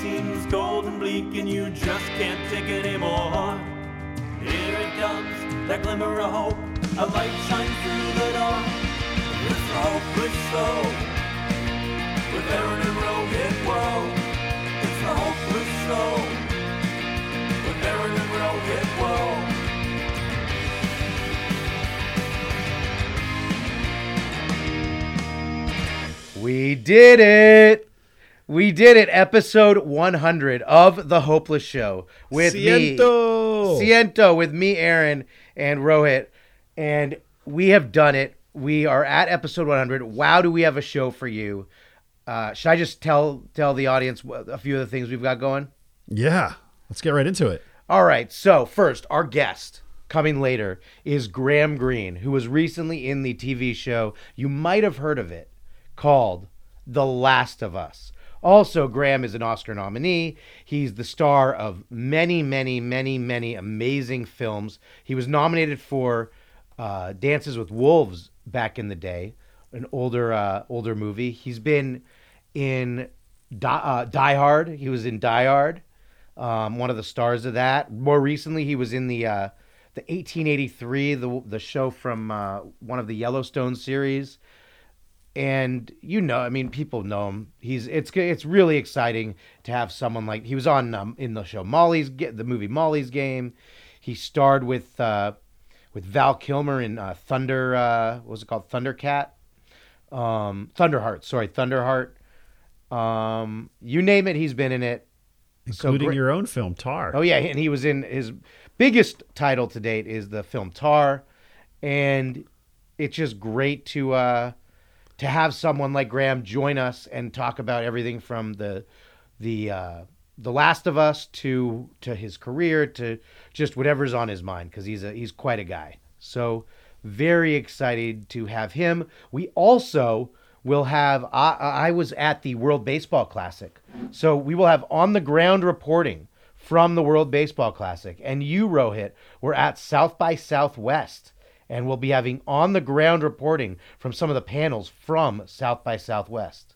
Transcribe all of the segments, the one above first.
seems cold and bleak and you just can't take anymore. Here it comes, that glimmer of hope. A light shines through the door. It's the hopeless show. With Aaron and Rohit, whoa. It's the hopeless show. With Aaron and Rohit, whoa. We did it. We did it. Episode 100 of The Hopeless Show with Siento. me. Siento. With me, Aaron, and Rohit. And we have done it. We are at episode 100. Wow, do we have a show for you. Uh, should I just tell tell the audience a few of the things we've got going? Yeah, let's get right into it. All right. So, first, our guest coming later is Graham Greene, who was recently in the TV show. You might have heard of it called The Last of Us. Also, Graham is an Oscar nominee. He's the star of many, many, many, many amazing films. He was nominated for uh, Dances with Wolves back in the day, an older, uh, older movie. He's been in Die, uh, Die Hard. He was in Die Hard um, one of the stars of that. More recently, he was in the uh, the 1883, the the show from uh, one of the Yellowstone series. And you know, I mean, people know him. He's it's it's really exciting to have someone like he was on um, in the show Molly's the movie Molly's Game. He starred with uh, with Val Kilmer in uh, Thunder. Uh, what was it called? Thundercat. Um, Thunderheart. Sorry, Thunderheart. Um, you name it, he's been in it. So Including your own film, Tar. Oh yeah, and he was in his biggest title to date is the film Tar, and it's just great to uh, to have someone like Graham join us and talk about everything from the the uh, the Last of Us to to his career to just whatever's on his mind because he's a he's quite a guy. So very excited to have him. We also will have I, I was at the World Baseball Classic, so we will have on the ground reporting from the World Baseball Classic, and you Rohit were at South by Southwest, and we'll be having on the ground reporting from some of the panels from South by Southwest,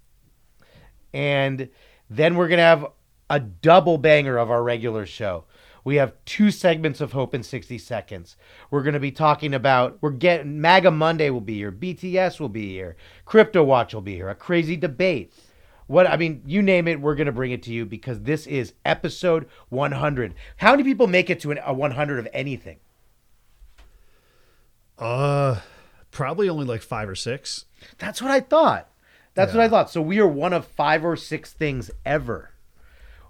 and then we're gonna have a double banger of our regular show. We have two segments of Hope in 60 Seconds. We're going to be talking about, we're getting, MAGA Monday will be here, BTS will be here, Crypto Watch will be here, a crazy debate. What, I mean, you name it, we're going to bring it to you because this is episode 100. How many people make it to an, a 100 of anything? Uh, probably only like five or six. That's what I thought. That's what I thought. So we are one of five or six things ever.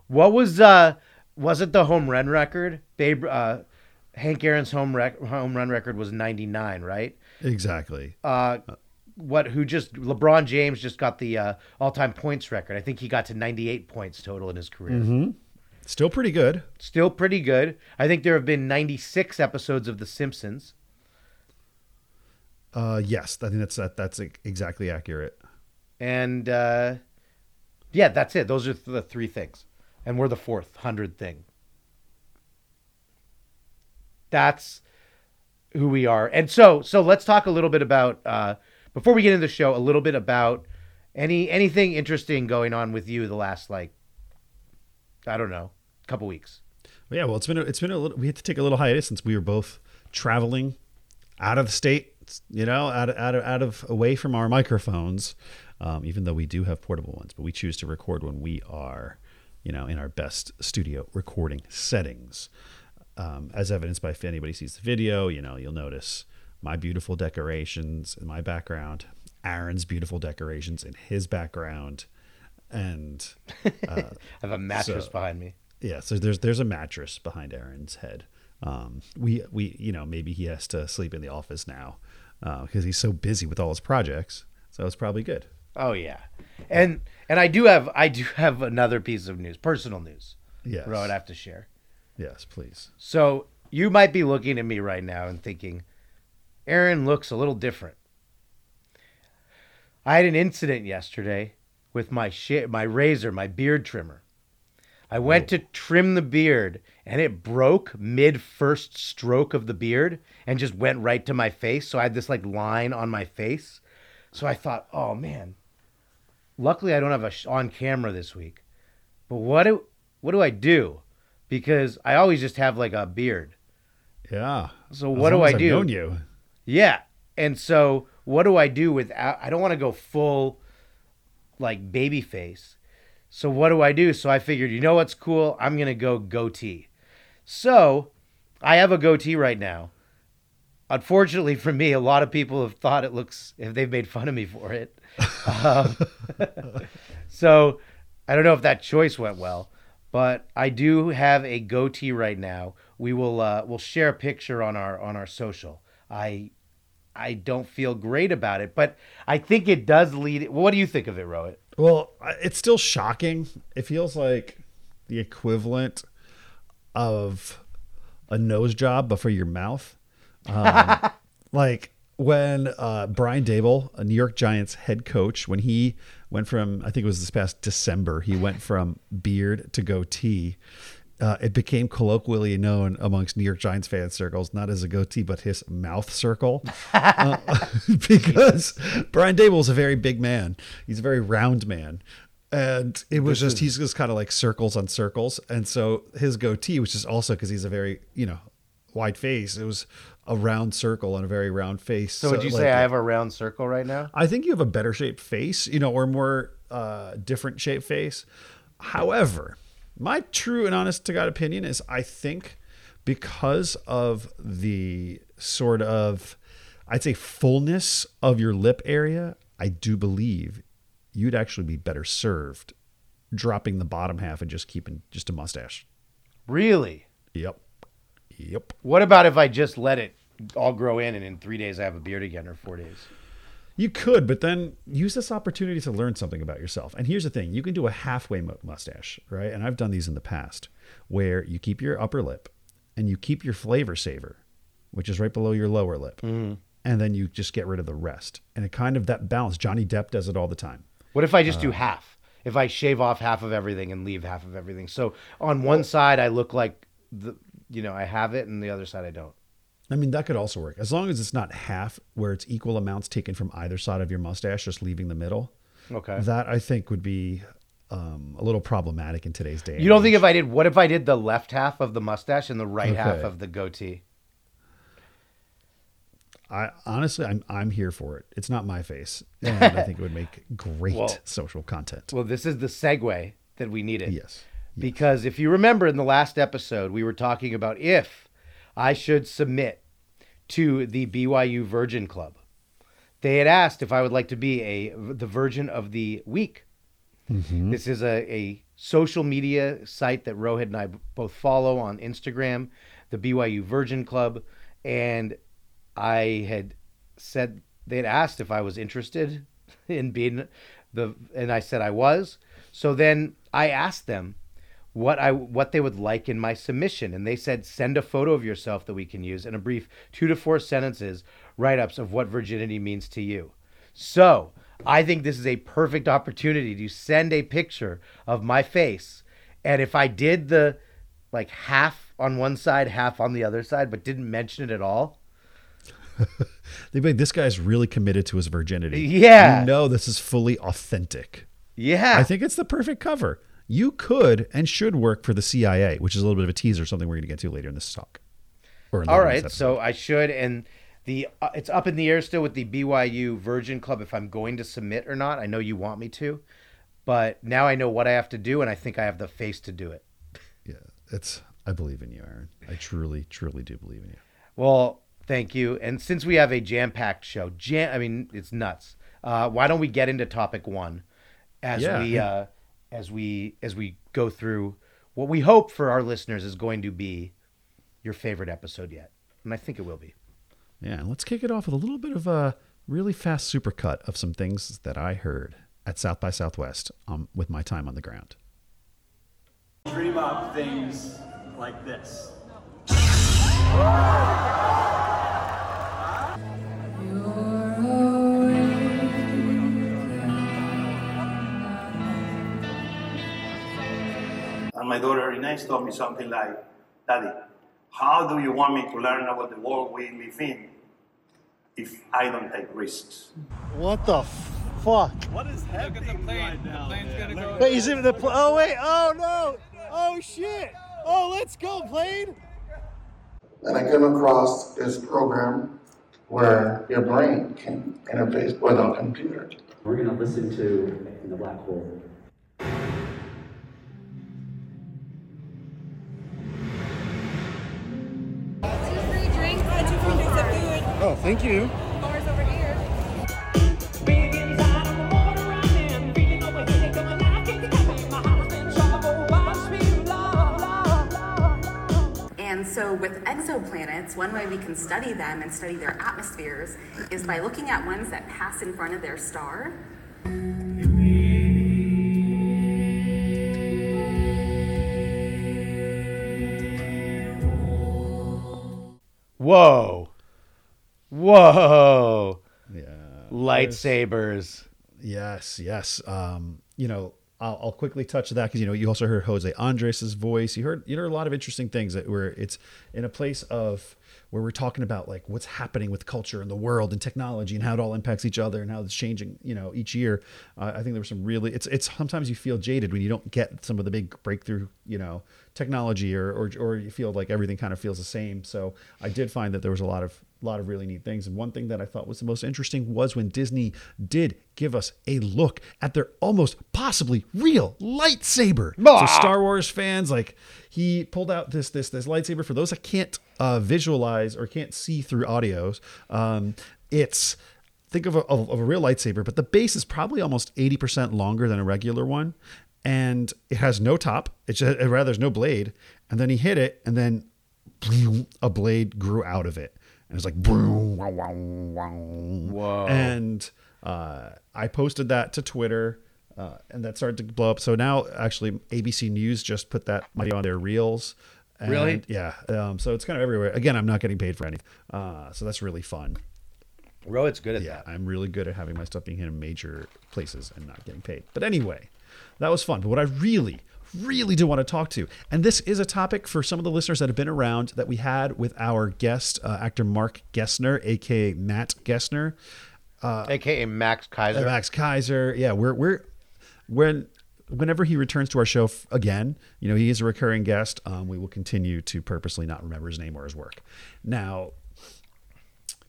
What was uh was it the home run record? Babe uh Hank Aaron's home rec- home run record was 99, right? Exactly. Uh what who just LeBron James just got the uh, all-time points record. I think he got to 98 points total in his career. Still pretty good. Still pretty good. I think there have been 96 episodes of The Simpsons. Uh, yes, I think that's that, that's exactly accurate. And uh, yeah, that's it. Those are the three things. And we're the fourth hundred thing. That's who we are. And so so let's talk a little bit about uh, before we get into the show, a little bit about any anything interesting going on with you the last like I don't know, couple weeks. Yeah, well, it's been a, it's been a little. We had to take a little hiatus since we were both traveling out of the state. You know, out of, out of out of away from our microphones. Um, even though we do have portable ones, but we choose to record when we are, you know, in our best studio recording settings. Um, as evidenced by if anybody sees the video, you know, you'll notice my beautiful decorations in my background, Aaron's beautiful decorations in his background, and I have a mattress So- behind me. yeah, so there's there's a mattress behind Aaron's head. Um, we we you know maybe he has to sleep in the office now Uh, because he's so busy with all his projects. So it's probably good. Oh yeah. And and I do have I do have another piece of news, personal news. Yes. Bro, I'd have to share. Yes, please. So you might be looking at me right now and thinking, Aaron looks a little different. I had an incident yesterday with my sh- my razor, my beard trimmer. I went to trim the beard and it broke mid first stroke of the beard and just went right to my face. So I had this like line on my face. So I thought, oh man. Luckily, I don't have a sh- on camera this week. but what do what do I do? Because I always just have like a beard. Yeah. So what do I I've do? known you. Yeah. And so what do I do without I don't want to go full like baby face. So what do I do? So I figured, you know what's cool? I'm going to go goatee. So I have a goatee right now. Unfortunately for me, a lot of people have thought it looks if they've made fun of me for it. um, so I don't know if that choice went well, but I do have a goatee right now. We will uh, we'll share a picture on our on our social. I I don't feel great about it, but I think it does lead. What do you think of it, Rohit? Well, it's still shocking. It feels like the equivalent of a nose job, but for your mouth. Um, like when uh, Brian Daboll, a New York Giants head coach, when he went from, I think it was this past December, he went from beard to goatee. Uh, it became colloquially known amongst New York Giants fan circles, not as a goatee, but his mouth circle. Uh, because Brian Daboll is a very big man. He's a very round man. And it was just, he's just kind of like circles on circles. And so his goatee, which is also because he's a very, you know, wide face, it was a round circle and a very round face. So, would you like, say I have a round circle right now? I think you have a better shaped face, you know, or more uh, different shaped face. However, my true and honest to God opinion is I think because of the sort of, I'd say, fullness of your lip area, I do believe you'd actually be better served dropping the bottom half and just keeping just a mustache. Really? Yep. Yep. What about if I just let it all grow in and in three days I have a beard again or four days? You could, but then use this opportunity to learn something about yourself. And here's the thing you can do a halfway mustache, right? And I've done these in the past where you keep your upper lip and you keep your flavor saver, which is right below your lower lip. Mm-hmm. And then you just get rid of the rest. And it kind of that balance. Johnny Depp does it all the time. What if I just do half? If I shave off half of everything and leave half of everything. So on one side I look like the you know, I have it and the other side I don't. I mean, that could also work as long as it's not half, where it's equal amounts taken from either side of your mustache, just leaving the middle. Okay. That I think would be um, a little problematic in today's day. You don't think if I did what if I did the left half of the mustache and the right half of the goatee? I honestly, I'm I'm here for it. It's not my face, and I think it would make great Well- social content. Well, this is the segue that we needed. yes, Because if you remember in the last episode, we were talking about if I should submit to the BYU Virgin Club. They had asked if I would like to be a the Virgin of the Week. Mm-hmm. This is a, a social media site that Rohit and I both follow on Instagram, the BYU Virgin Club, and I had said they had asked if I was interested in being the, and I said I was. So then I asked them what I what they would like in my submission, and they said send a photo of yourself that we can use and a brief two to four sentences write ups of what virginity means to you. So I think this is a perfect opportunity to send a picture of my face, and if I did the like half on one side, half on the other side, but didn't mention it at all. they'd be like, this guy's really committed to his virginity. Yeah. you know this is fully authentic. Yeah. I think it's the perfect cover. You could and should work for the CIA, which is a little bit of a teaser, something we're going to get to later in this talk. Or All this so I should, and the uh, it's up in the air still with the BYU Virgin Club if I'm going to submit or not. I know you want me to, but now I know what I have to do, and I think I have the face to do it. yeah, it's. I believe in you, Aaron. I truly, truly do believe in you. Well, thank you. And since we have a jam-packed show, jam, I mean, it's nuts. Uh, why don't we get into topic one as Yeah. we uh, as we as we go through what we hope for our listeners is going to be your favorite episode yet, and I think it will be. Yeah, let's kick it off with a little bit of a really fast supercut of some things that I heard at South by Southwest um, with my time on the ground. dream up things like this. And my daughter Inez told me something like, Daddy, how do you want me to learn about the world we live in if I don't take risks? What the f- fuck? What is happening right now? man? Wait, is it the pl- Oh wait! Oh no! Oh shit! Oh, let's go, plane! And I came across this program where your brain can interface with a computer. We're going to listen to In the Black Hole. Thank you. Bars over here. And so, with exoplanets, one way we can study them and study their atmospheres is by looking at ones that pass in front of their star. Whoa. Whoa. Yeah. Lightsabers. Yes, yes. Um, you know, I'll, I'll quickly touch that because you know you also heard Jose Andres' voice. You heard you heard a lot of interesting things that where it's in a place of where we're talking about like what's happening with culture and the world and technology and how it all impacts each other and how it's changing. You know, each year. Uh, I think there were some really. It's it's sometimes you feel jaded when you don't get some of the big breakthrough. You know, technology or or or you feel like everything kind of feels the same. So I did find that there was a lot of lot of really neat things. And one thing that I thought was the most interesting was when Disney did give us a look at their almost possibly real lightsaber. So Star Wars fans, like he pulled out this this this lightsaber. For those that can't uh, visualize or can't see through audios, um, it's think of a, of a real lightsaber, but the base is probably almost 80% longer than a regular one. And it has no top. It's just, rather there's no blade. And then he hit it, and then a blade grew out of it. And it's like boom, wow, wow, wow. Whoa. And uh, I posted that to Twitter, uh, and that started to blow up. So now, actually, ABC News just put that video on their reels. And Really? Yeah. Um, so it's kind of everywhere. Again, I'm not getting paid for anything. Uh, so that's really fun. Rohit's good at Yeah, that. I'm really good at having my stuff being hit in major places and not getting paid. But anyway, that was fun. But what I really, really do want to talk to, and this is a topic for some of the listeners that have been around that we had with our guest, uh, actor Mark Gessner, aka Matt Gessner, AKA Max Kaiser. uh, Max Kaiser. Yeah, we're we're when whenever he returns to our show f- again, you know, he is a recurring guest. Um, we will continue to purposely not remember his name or his work. Now,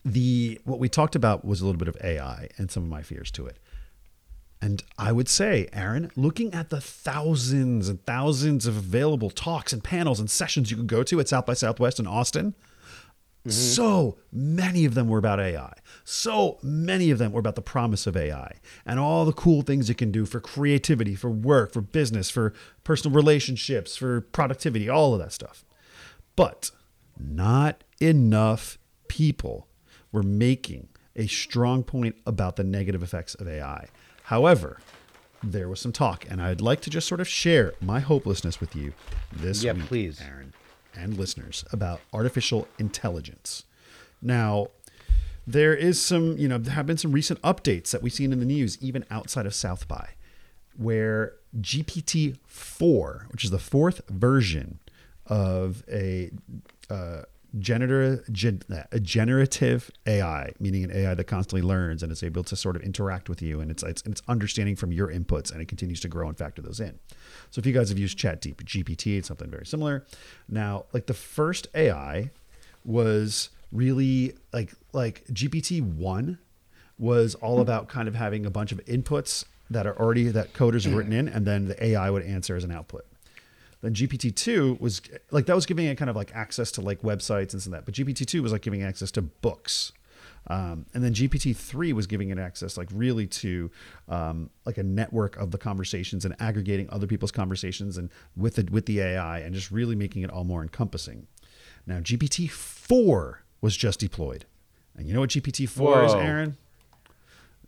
the what we talked about was a little bit of AI and some of my fears to it. And I would say, Aaron, looking at the thousands and thousands of available talks and panels and sessions you could go to at South by Southwest in Austin, mm-hmm. so many of them were about AI. So many of them were about the promise of AI and all the cool things it can do for creativity, for work, for business, for personal relationships, for productivity, all of that stuff. But not enough people were making a strong point about the negative effects of AI. However, there was some talk, and I'd like to just sort of share my hopelessness with you this Yeah, week, please. Aaron, and listeners about artificial intelligence. Now, there is some, you know, there have been some recent updates that we've seen in the news, even outside of South by, where GPT 4, which is the fourth version of a uh, generative, gen, uh, a generative AI, meaning an AI that constantly learns and is able to sort of interact with you, and it's it's, it's understanding from your inputs, and it continues to grow and factor those in. So if you guys have used Chat GPT, it's something very similar. Now, like the first AI was really like like GPT one was all about kind of having a bunch of inputs that are already that coders have written in, and then the AI would answer as an output. Then GPT two was like that was giving it kind of like access to like websites and stuff like that. But GPT two was like giving access to books. Um, and then GPT three was giving it access like really to um, like a network of the conversations and aggregating other people's conversations and with the with the AI and just really making it all more encompassing. Now GPT four was just deployed, and you know what GPT four is, Aaron?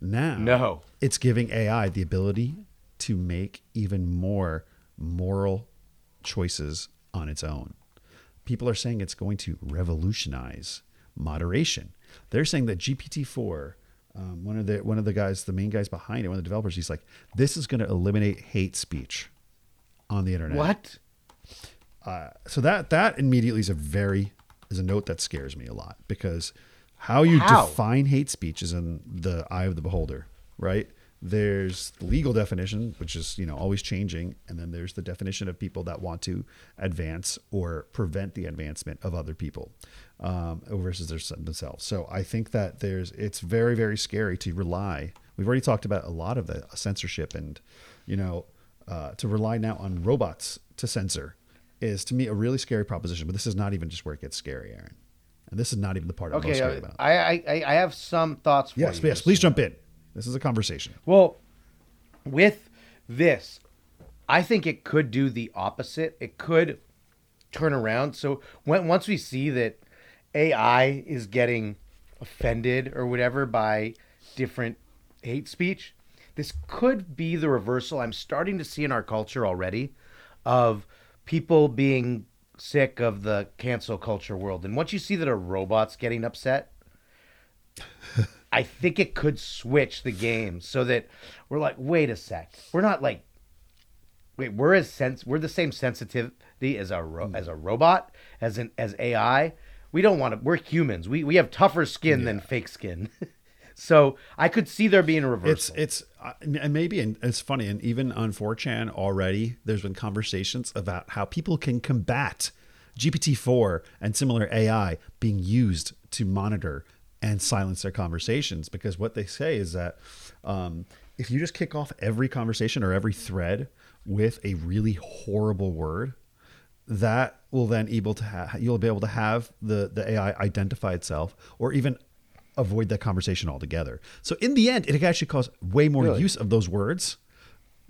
Now, No. it's giving AI the ability to make even more moral choices on its own. People are saying it's going to revolutionize moderation. They're saying that GPT-4, um, one of the one of the guys, the main guys behind it, one of the developers, he's like, this is going to eliminate hate speech on the internet. What? So that that immediately is a very is a note that scares me a lot because how you How? define hate speech is in the eye of the beholder, right? There's the legal definition, which is you know always changing, and then there's the definition of people that want to advance or prevent the advancement of other people um, versus their, themselves. So I think that there's it's very very scary to rely. We've already talked about a lot of the censorship and you know uh, to rely now on robots to censor is to me a really scary proposition. But this is not even just where it gets scary, Aaron. And this is not even the part I'm most Okay, scary uh, about. I, I I have some thoughts for yes, you. yes. Please jump in. This is a conversation. Well, with this, I think it could do the opposite. It could turn around. So when once we see that AI is getting offended or whatever by different hate speech, this could be the reversal I'm starting to see in our culture already of people being sick of the cancel culture world. And once you see that a robot's getting upset, I think it could switch the game so that we're like, wait a sec, we're not like, wait, we're as sense, we're the same sensitivity as a ro- as a robot, as an as AI. We don't want to. We're humans. We we have tougher skin than fake skin. so I could see there being a reversal. It's it's uh, and maybe and it's funny and even on 4chan already there's been conversations about how people can combat GPT-4 and similar AI being used to monitor and silence their conversations because what they say is that um, if you just kick off every conversation or every thread with a really horrible word that will then able to ha- you'll be able to have the the AI identify itself or even avoid that conversation altogether. So in the end, it can actually cause way more Really? use of those words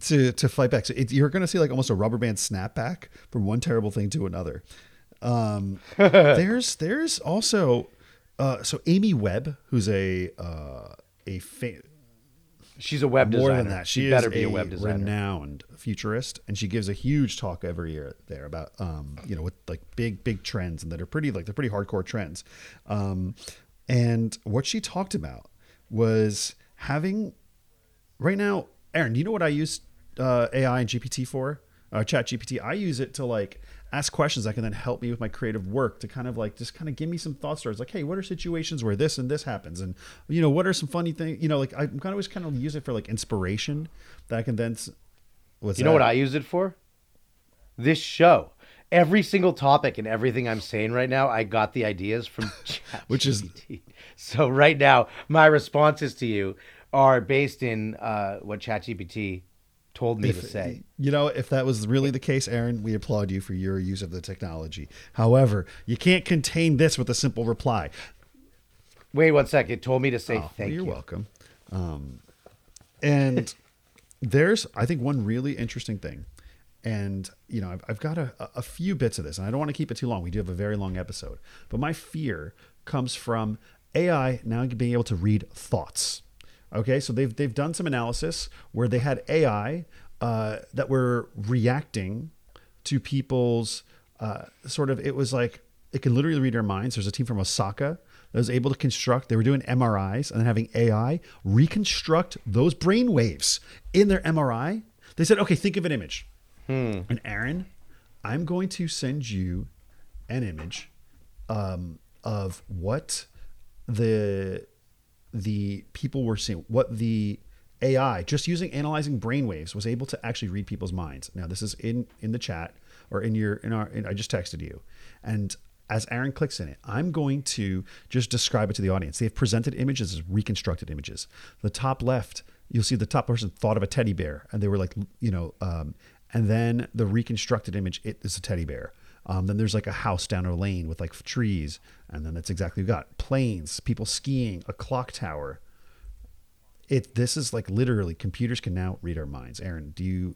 to to fight back. So it, you're going to see like almost a rubber band snapback from one terrible thing to another. Um, there's there's also uh, so Amy Webb, who's a uh, a fa- She's a web more designer. than that. She, She is better be a web designer. renowned futurist, and she gives a huge talk every year there about um, you know with like big big trends and that are pretty like they're pretty hardcore trends. Um, and what she talked about was having right now, Aaron. Do you know what I use uh, AI and GPT for? Uh, Chat GPT. I use it to like ask questions that can then help me with my creative work to kind of like just kind of give me some thought stories. Like, hey, what are situations where this and this happens, and you know, what are some funny things? You know, like i'm kind of always kind of use it for like inspiration that I can then. What's you know what? I use it for? This show. Every single topic and everything I'm saying right now, I got the ideas from Which is- so right now, my responses to you are based in uh, what ChatGPT told me to say. You know, if that was really the case, Aaron, we applaud you for your use of the technology. However, you can't contain this with a simple reply. Wait one second. It told me to say Oh, well, thank you're you. Are welcome. Um, and there's, I think, one really interesting thing. And, you know, I've, I've got a, a few bits of this, and I don't want to keep it too long. We do have a very long episode. But my fear comes from AI now being able to read thoughts. Okay, so they've, they've done some analysis where they had AI uh, that were reacting to people's uh, sort of, it was like, it can literally read our minds. There's a team from Osaka that was able to construct, they were doing MRIs and then having AI reconstruct those brain waves in their MRI. They said, okay, think of an image. Hmm. And Aaron, I'm going to send you an image um, of what the the people were seeing, what the AI just using analyzing brainwaves was able to actually read people's minds. Now this is in in the chat or in your in our in, I just texted you, and as Aaron clicks in it, I'm going to just describe it to the audience. They've presented images as reconstructed images. The top left, you'll see the top person thought of a teddy bear, and they were like, you know, um, and then the reconstructed image it is a teddy bear. Um, then there's like a house down a lane with like trees, and then that's exactly what we got planes, people skiing, a clock tower. It this is like literally computers can now read our minds. Aaron, do you?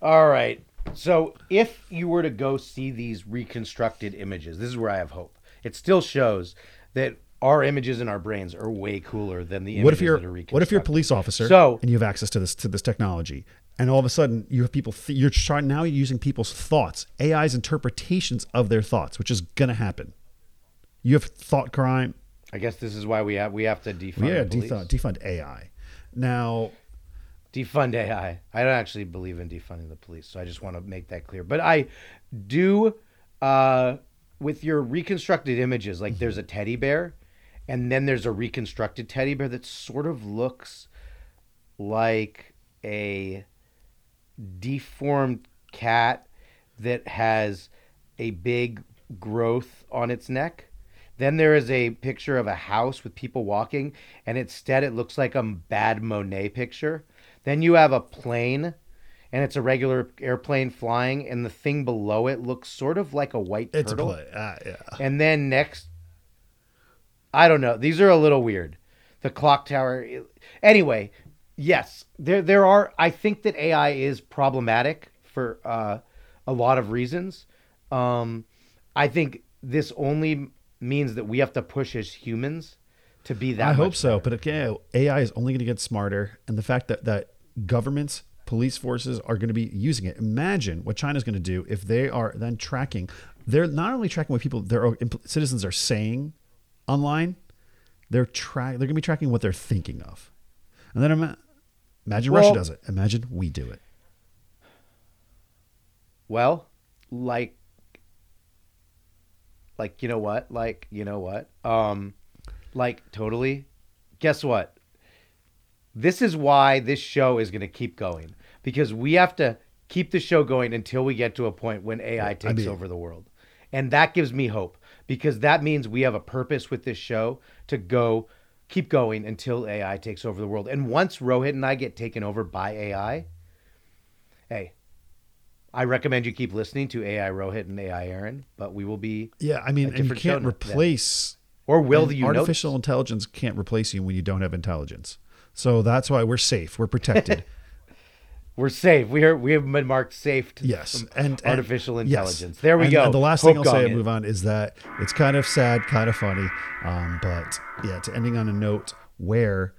All right. So if you were to go see these reconstructed images, this is where I have hope. It still shows that our images in our brains are way cooler than the images What if you're that are reconstructed. what if you're a police officer So and you have access to this to this technology, and all of a sudden you have people th- you're trying now you're using people's thoughts, AI's interpretations of their thoughts, which is gonna happen. You have thought crime. I guess this is why we have we have to defund. yeah, defund defund AI. Now, defund AI. I don't actually believe in defunding the police, so I just want to make that clear. But I do uh, with your reconstructed images. Like there's a teddy bear, and then there's a reconstructed teddy bear that sort of looks like a deformed cat that has a big growth on its neck. Then there is a picture of a house with people walking, and instead it looks like a bad Monet picture. Then you have a plane, and it's a regular airplane flying, and the thing below it looks sort of like a white It's a turtle. play. Ah, yeah. And then next, I don't know. These are a little weird. The clock tower. Anyway, yes, there there are. I think that AI is problematic for uh, a lot of reasons. Um, I think this only means that we have to push as humans to be that. I hope so, but AI is only going to get smarter, and the fact that that governments, police forces are going to be using it. Imagine what China's going to do if they are then tracking. They're not only tracking what people, their impl- citizens are saying online. They're track. They're going to be tracking what they're thinking of, and then ima- imagine Well- Russia does it. Imagine we do it. Well, like like you know what? Like, you know what? Um like totally. Guess what? This is why this show is going to keep going because we have to keep the show going until we get to a point when AI takes mean- over the world. And that gives me hope because that means we have a purpose with this show to go keep going until AI takes over the world. And once Rohit and I get taken over by AI, hey, I recommend you keep listening to AI Rohit and AI Aaron, but we will be Yeah, I mean, and you can't then. replace or will you artificial notice? intelligence can't replace you when you don't have intelligence. So that's why we're safe. We're protected. We're safe. We are we have been marked safe. To Yes, and, and- artificial yes. intelligence. There we And- go. And the last thing I'll say and move on is that it's kind of sad, kind of funny, um, but yeah, to ending on a note where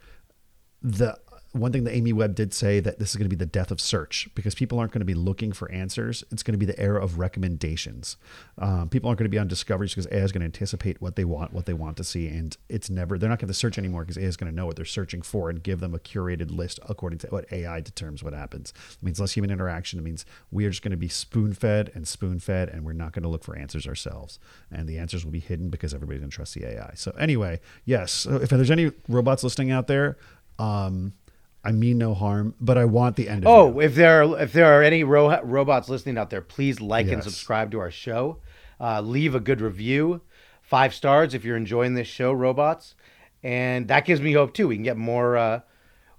the one thing that Amy Webb did say that this is going to be the death of search because people aren't going to be looking for answers. It's going to be the era of recommendations. Um, people aren't going to be on discoveries because AI is going to anticipate what they want, what they want to see, and it's never. They're not going to search anymore because AI is going to know what they're searching for and give them a curated list according to what AI determines what happens. It means less human interaction. It means we are just going to be spoon fed and spoon fed, and we're not going to look for answers ourselves. And the answers will be hidden because everybody's going to trust the AI. So anyway, yes. If there's any robots listening out there. Um, I mean no harm, but I want the end of Oh, if there are if there are any ro- robots listening out there, please like and subscribe to our show. Uh, leave a good review, five stars if you're enjoying this show, robots, and that gives me hope too. We can get more. Uh,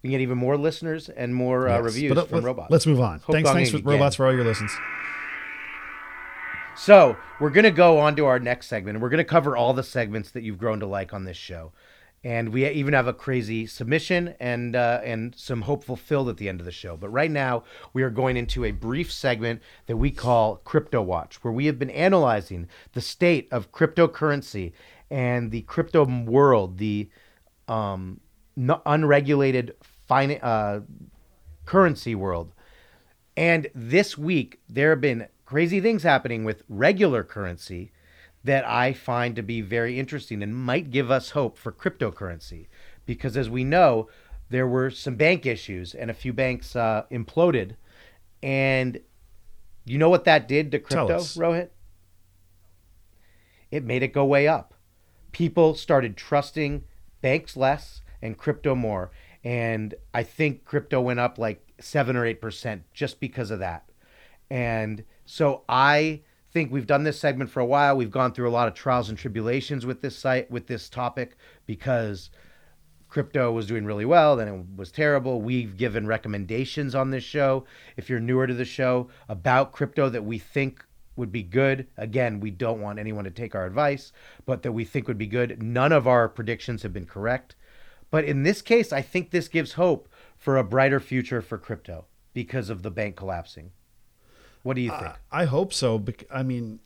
we can get even more listeners and more uh, Yes. reviews But, uh, from let- robots. Let's move on. Hope thanks, thanks for robots for all your listens. So we're gonna go on to our next segment, and we're gonna cover all the segments that you've grown to like on this show, and we even have a crazy submission and uh, and some hope fulfilled at the end of the show. But right now, we are going into a brief segment that we call Crypto Watch, where we have been analyzing the state of cryptocurrency and the crypto world, the um, unregulated fin- uh, currency world. And this week, there have been crazy things happening with regular currency that I find to be very interesting and might give us hope for cryptocurrency. Because as we know, there were some bank issues and a few banks uh, imploded. And you know what that did to crypto. Rohit? It made it go way up. People started trusting banks less and crypto more. And I think crypto went up like seven or eight percent just because of that. And so I think we've done this segment for a while. We've gone through a lot of trials and tribulations with this site, with this topic, because crypto was doing really well, then it was terrible. We've given recommendations on this show. If you're newer to the show about crypto that we think would be good, again, we don't want anyone to take our advice, but that we think would be good. None of our predictions have been correct. But in this case, I think this gives hope for a brighter future for crypto because of the bank collapsing. What do you think? I hope so. bec- I mean,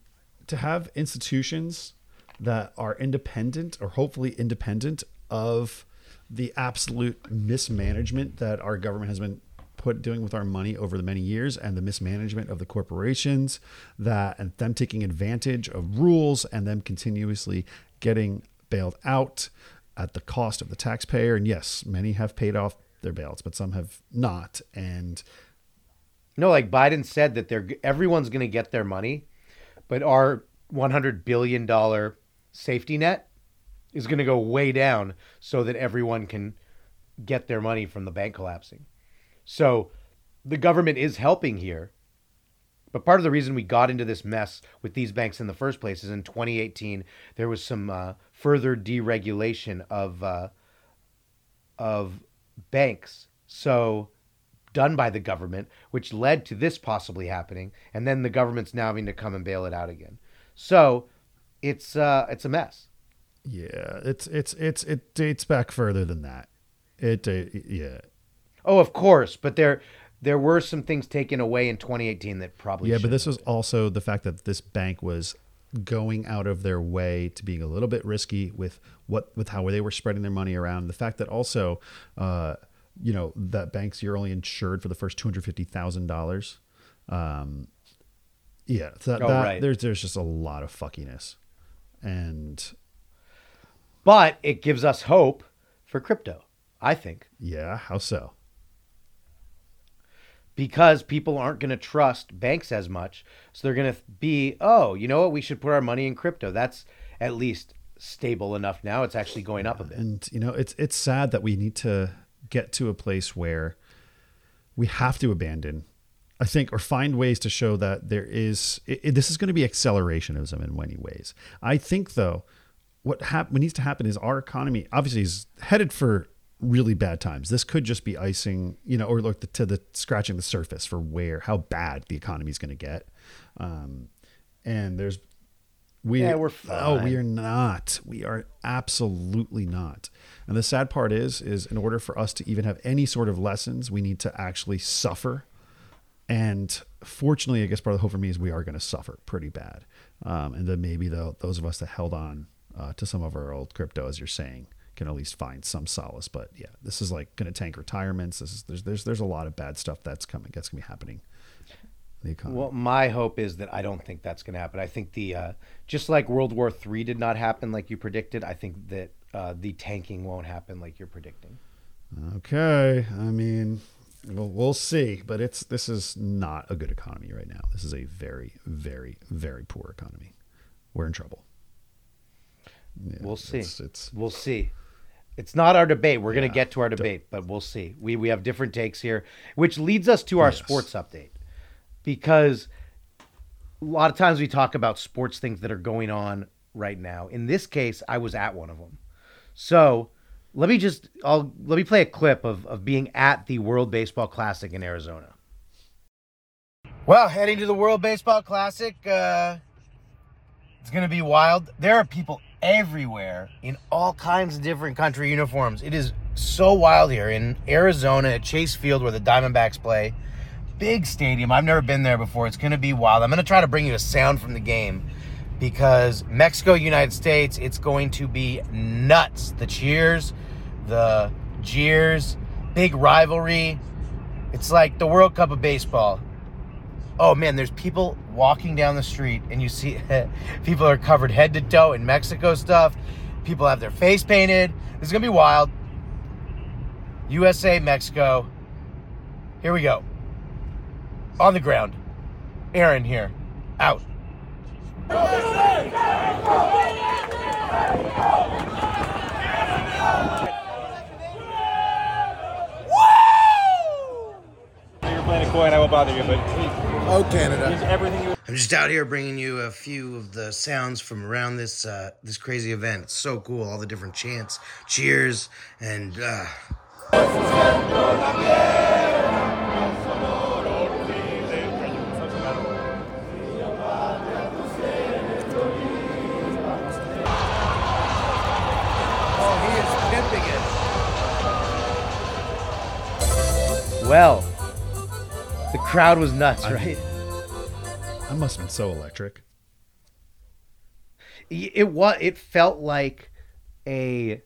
to have institutions that are independent or hopefully independent of the absolute mismanagement that our government has been put doing with our money over the many years and the mismanagement of the corporations that and them taking advantage of rules and them continuously getting bailed out at the cost of the taxpayer and yes many have paid off their bailouts but some have not and No, like Biden said that they're everyone's going to get their money, but our 100 billion dollar safety net is going to go way down so that everyone can get their money from the bank collapsing. So the government is helping here. But part of the reason we got into this mess with these banks in the first place is in 2018 there was some uh, further deregulation of uh, of banks. So done by the government, which led to this possibly happening, and then the government's now having to come and bail it out again. So it's uh, it's a mess. Yeah, it's it's it's it dates back further than that. It uh, yeah. Oh, of course, but there there were some things taken away in 2018 that probably yeah, but this was also the fact that this bank was going out of their way to being a little bit risky with what with how they were spreading their money around. The fact that also, uh, you know, that banks you're only insured for the first two hundred fifty thousand dollars. Um, yeah, that, Oh, that- right. there's there's just a lot of fuckiness, and but it gives us hope for crypto. I think yeah, how so? because people aren't going to trust banks as much, so they're going to be, oh, you know what, we should put our money in crypto. That's at least stable enough now. It's actually going up a bit. And you know, it's it's sad that we need to get to a place where we have to abandon, I think, or find ways to show that there is. It, it- this is going to be accelerationism in many ways. I think, though, what hap- what needs to happen is our economy obviously is headed for really bad times. This could just be icing, you know, or look to the scratching the surface for where how bad the economy is going to get. Um, and there's we Yeah, we're fine. oh we are not. We are absolutely not. And the sad part is is in order for us to even have any sort of lessons we need to actually suffer. And fortunately i guess part of the hope for me is we are going to suffer pretty bad. Um, and then maybe the, those of us that held on uh, to some of our old crypto as you're saying can at least find some solace. But yeah this is like going to tank retirements. This is there's there's there's a lot of bad stuff that's coming that's going to be happening in the economy Well, my hope is that I don't think that's going to happen. I think the uh, just like World War III did not happen like you predicted. I think that uh, the tanking won't happen like you're predicting. Okay, I mean, we'll, we'll see, but it's this is not a good economy right now. This is a very, very, very poor economy. We're in trouble. Yeah, we'll see. It's, it's We'll see. It's not our debate. We're going to get to our debate, but we'll see. We we have different takes here, which leads us to our Yes. sports update, because a lot of times we talk about sports things that are going on right now. In this case, I was at one of them. So let me just I'll let me play a clip of of being at the World Baseball Classic in Arizona. Well, heading to the World Baseball Classic, uh, it's going to be wild. There are people everywhere in all kinds of different country uniforms. It is so wild here in Arizona at Chase Field where the Diamondbacks play. Big stadium. I've never been there before. It's going to be wild. I'm going to try to bring you a sound from the game because Mexico, United States, it's going to be nuts. The cheers, the jeers, big rivalry. It's like the World Cup of baseball oh man, there's people walking down the street and you see people are covered head to toe in Mexico stuff. People have their face painted. This is gonna be wild. USA, Mexico. Here we go. On the ground. Aaron here. Out. You're playing a coin, I won't bother you, but Oh, Canada. you I'm just out here bringing you a few of the sounds from around this uh, this crazy event. It's so cool, all the different chants, cheers, and uh, crowd was nuts, I- right? that must have been so electric. it was it felt like a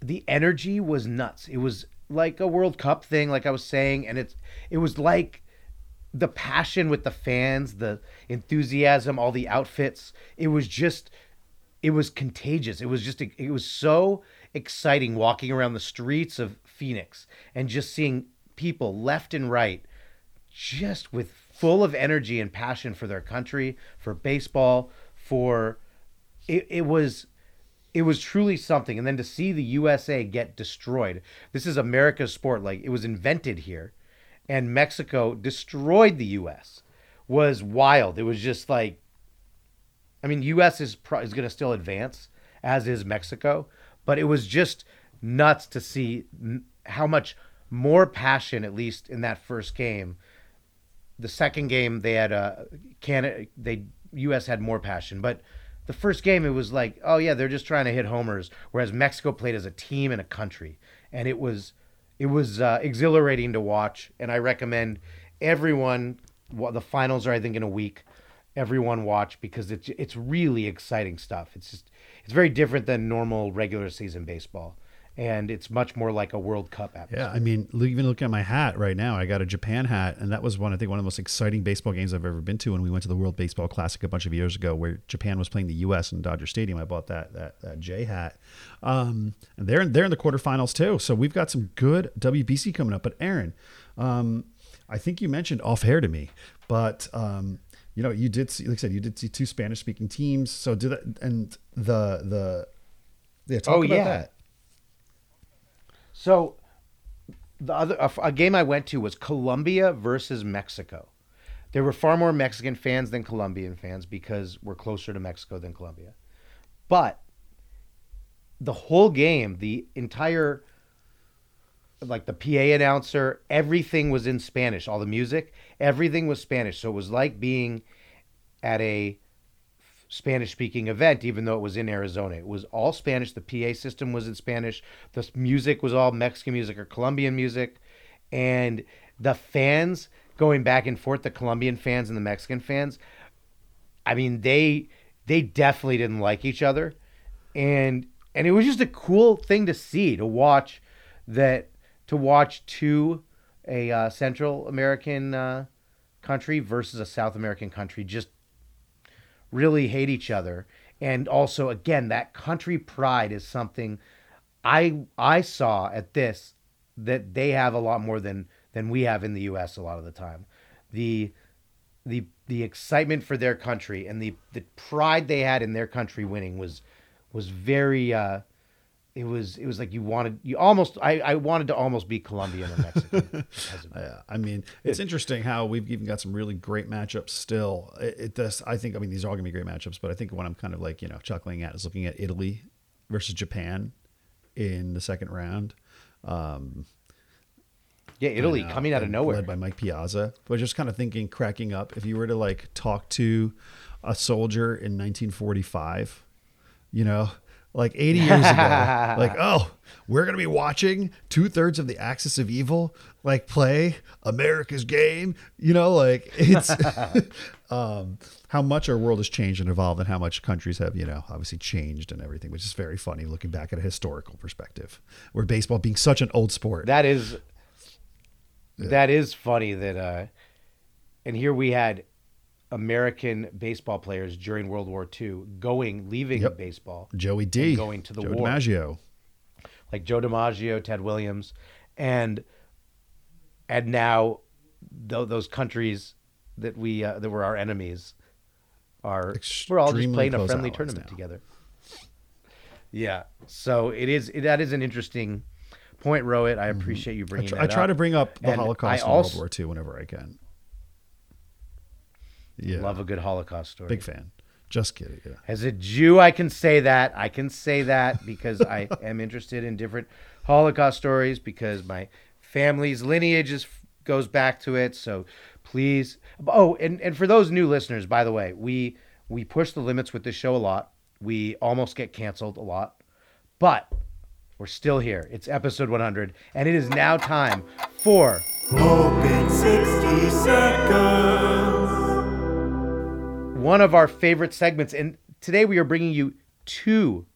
the energy was nuts it was like a world cup thing like i was saying and it's it was like the passion with the fans the enthusiasm all the outfits it was just it was contagious it was just it was so exciting walking around the streets of phoenix and just seeing people left and right just with full of energy and passion for their country, for baseball, for it, it was it was truly something. And then to see the USA get destroyed. This is America's sport. Like it was invented here, and Mexico destroyed the U.S. Was wild. It was just like, I mean, U.S. is pro- is going to still advance, as is Mexico, but it was just nuts to see how much more passion, at least in that first game. The second game they had a Canada, they U.S. had more passion, but the first game it was like, oh yeah, they're just trying to hit homers, whereas Mexico played as a team and a country, and it was it was uh, exhilarating to watch, and I recommend everyone. Well, the finals are I think in a week. Everyone watch because it's it's really exciting stuff. It's just it's very different than normal regular season baseball, and it's much more like a World Cup atmosphere. Yeah, I mean, even looking at my hat right now, I got a Japan hat, and that was one I think one of the most exciting baseball games I've ever been to. When we went to the World Baseball Classic a bunch of years ago, where Japan was playing the U.S. in Dodger Stadium, I bought that that, that J hat, um, and they're they're in the quarterfinals too. So we've got some good WBC coming up. But Aaron, um, I think you mentioned off air to me, but um, you know, you did see, like I said, you did see two Spanish speaking teams. So did that, and the the yeah, talk Oh, about yeah. that. So the other a, a game I went to was Colombia versus Mexico. There were far more Mexican fans than Colombian fans because we're closer to Mexico than Colombia. But the whole game, the entire like the PA announcer, everything was in Spanish. All the music, everything was Spanish. So it was like being at a Spanish speaking event, even though it was in Arizona. It was all Spanish. The PA system was in Spanish. The music was all Mexican music or Colombian music. And the fans going back and forth, the Colombian fans and the Mexican fans, I mean, they they definitely didn't like each other. And and it was just a cool thing to see, to watch that to watch two a uh, Central American uh, country versus a South American country just really hate each other. And also again that country pride is something i i saw at this that they have a lot more than than we have in the us a lot of the time. The the the excitement for their country and the the pride they had in their country winning was was very uh it was it was like you wanted you almost i i wanted to almost be colombian or mexican Yeah, I mean, it's interesting how we've even got some really great matchups still. It, it does. I think. I mean, these are all going to be great matchups, but I think what I'm kind of like you know chuckling at is looking at Italy versus Japan in the second round. Um, yeah italy and, uh, coming out of nowhere led by Mike Piazza. But just kind of thinking, cracking up. If you were to like talk to a soldier in 1945, you know, like 80 years ago, like, oh, we're gonna be watching two thirds of the Axis of Evil like play America's game. You know, like it's um, how much our world has changed and evolved, and how much countries have, you know, obviously changed and everything, which is very funny looking back at a historical perspective. Where baseball being such an old sport. That is that is funny that uh and here we had American baseball players during World War II going leaving Yep. baseball. Joey and D. going to the Joe war. DiMaggio. Like Joe DiMaggio, Ted Williams, and and now th- those countries that we uh, that were our enemies are we're all just playing a friendly tournament now. together. Yeah, so it is. It, that is an interesting point, Rohit. I appreciate you Mm-hmm. I, bringing tr- I try up. to bring up the And Holocaust I and World War II whenever I can. Yeah, love a good Holocaust story. big fan. Just kidding. Yeah. As a Jew, I can say that. I can say that because I am interested in different Holocaust stories because my family's lineage is, goes back to it. So please. Oh, and, and for those new listeners, by the way, we we push the limits with this show a lot. We almost get canceled a lot, but we're still here. It's episode 100, and it is now time for Hope in 60 seconds. One of our favorite segments. And today we are bringing you two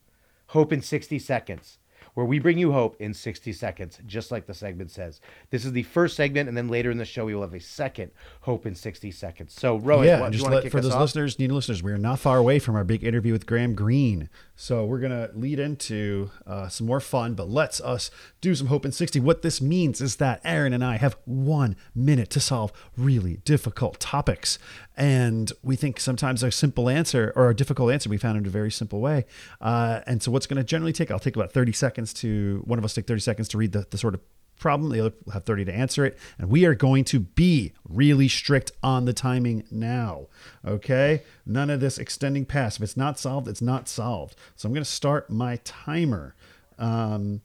Hope in 60 Seconds. where we bring you hope in 60 seconds, just like the segment says. This is the first segment, and then later in the show, we will have a second hope in 60 seconds. So, Rowan, yeah, what, just let, for those off? listeners, new listeners, we are not far away from our big interview with Graham Greene. So we're gonna lead into uh, some more fun, but let's us do some hope in sixty. What this means is that Aaron and I have one minute to solve really difficult topics, and we think sometimes a simple answer or a difficult answer we found in a very simple way. Uh, and so what's going to generally take? I'll take about thirty seconds to one of us take thirty seconds to read the, the sort of problem. The other will have 30 to answer it. And we are going to be really strict on the timing now. Okay? None of this extending past. If it's not solved, it's not solved. So I'm going to start my timer. Um,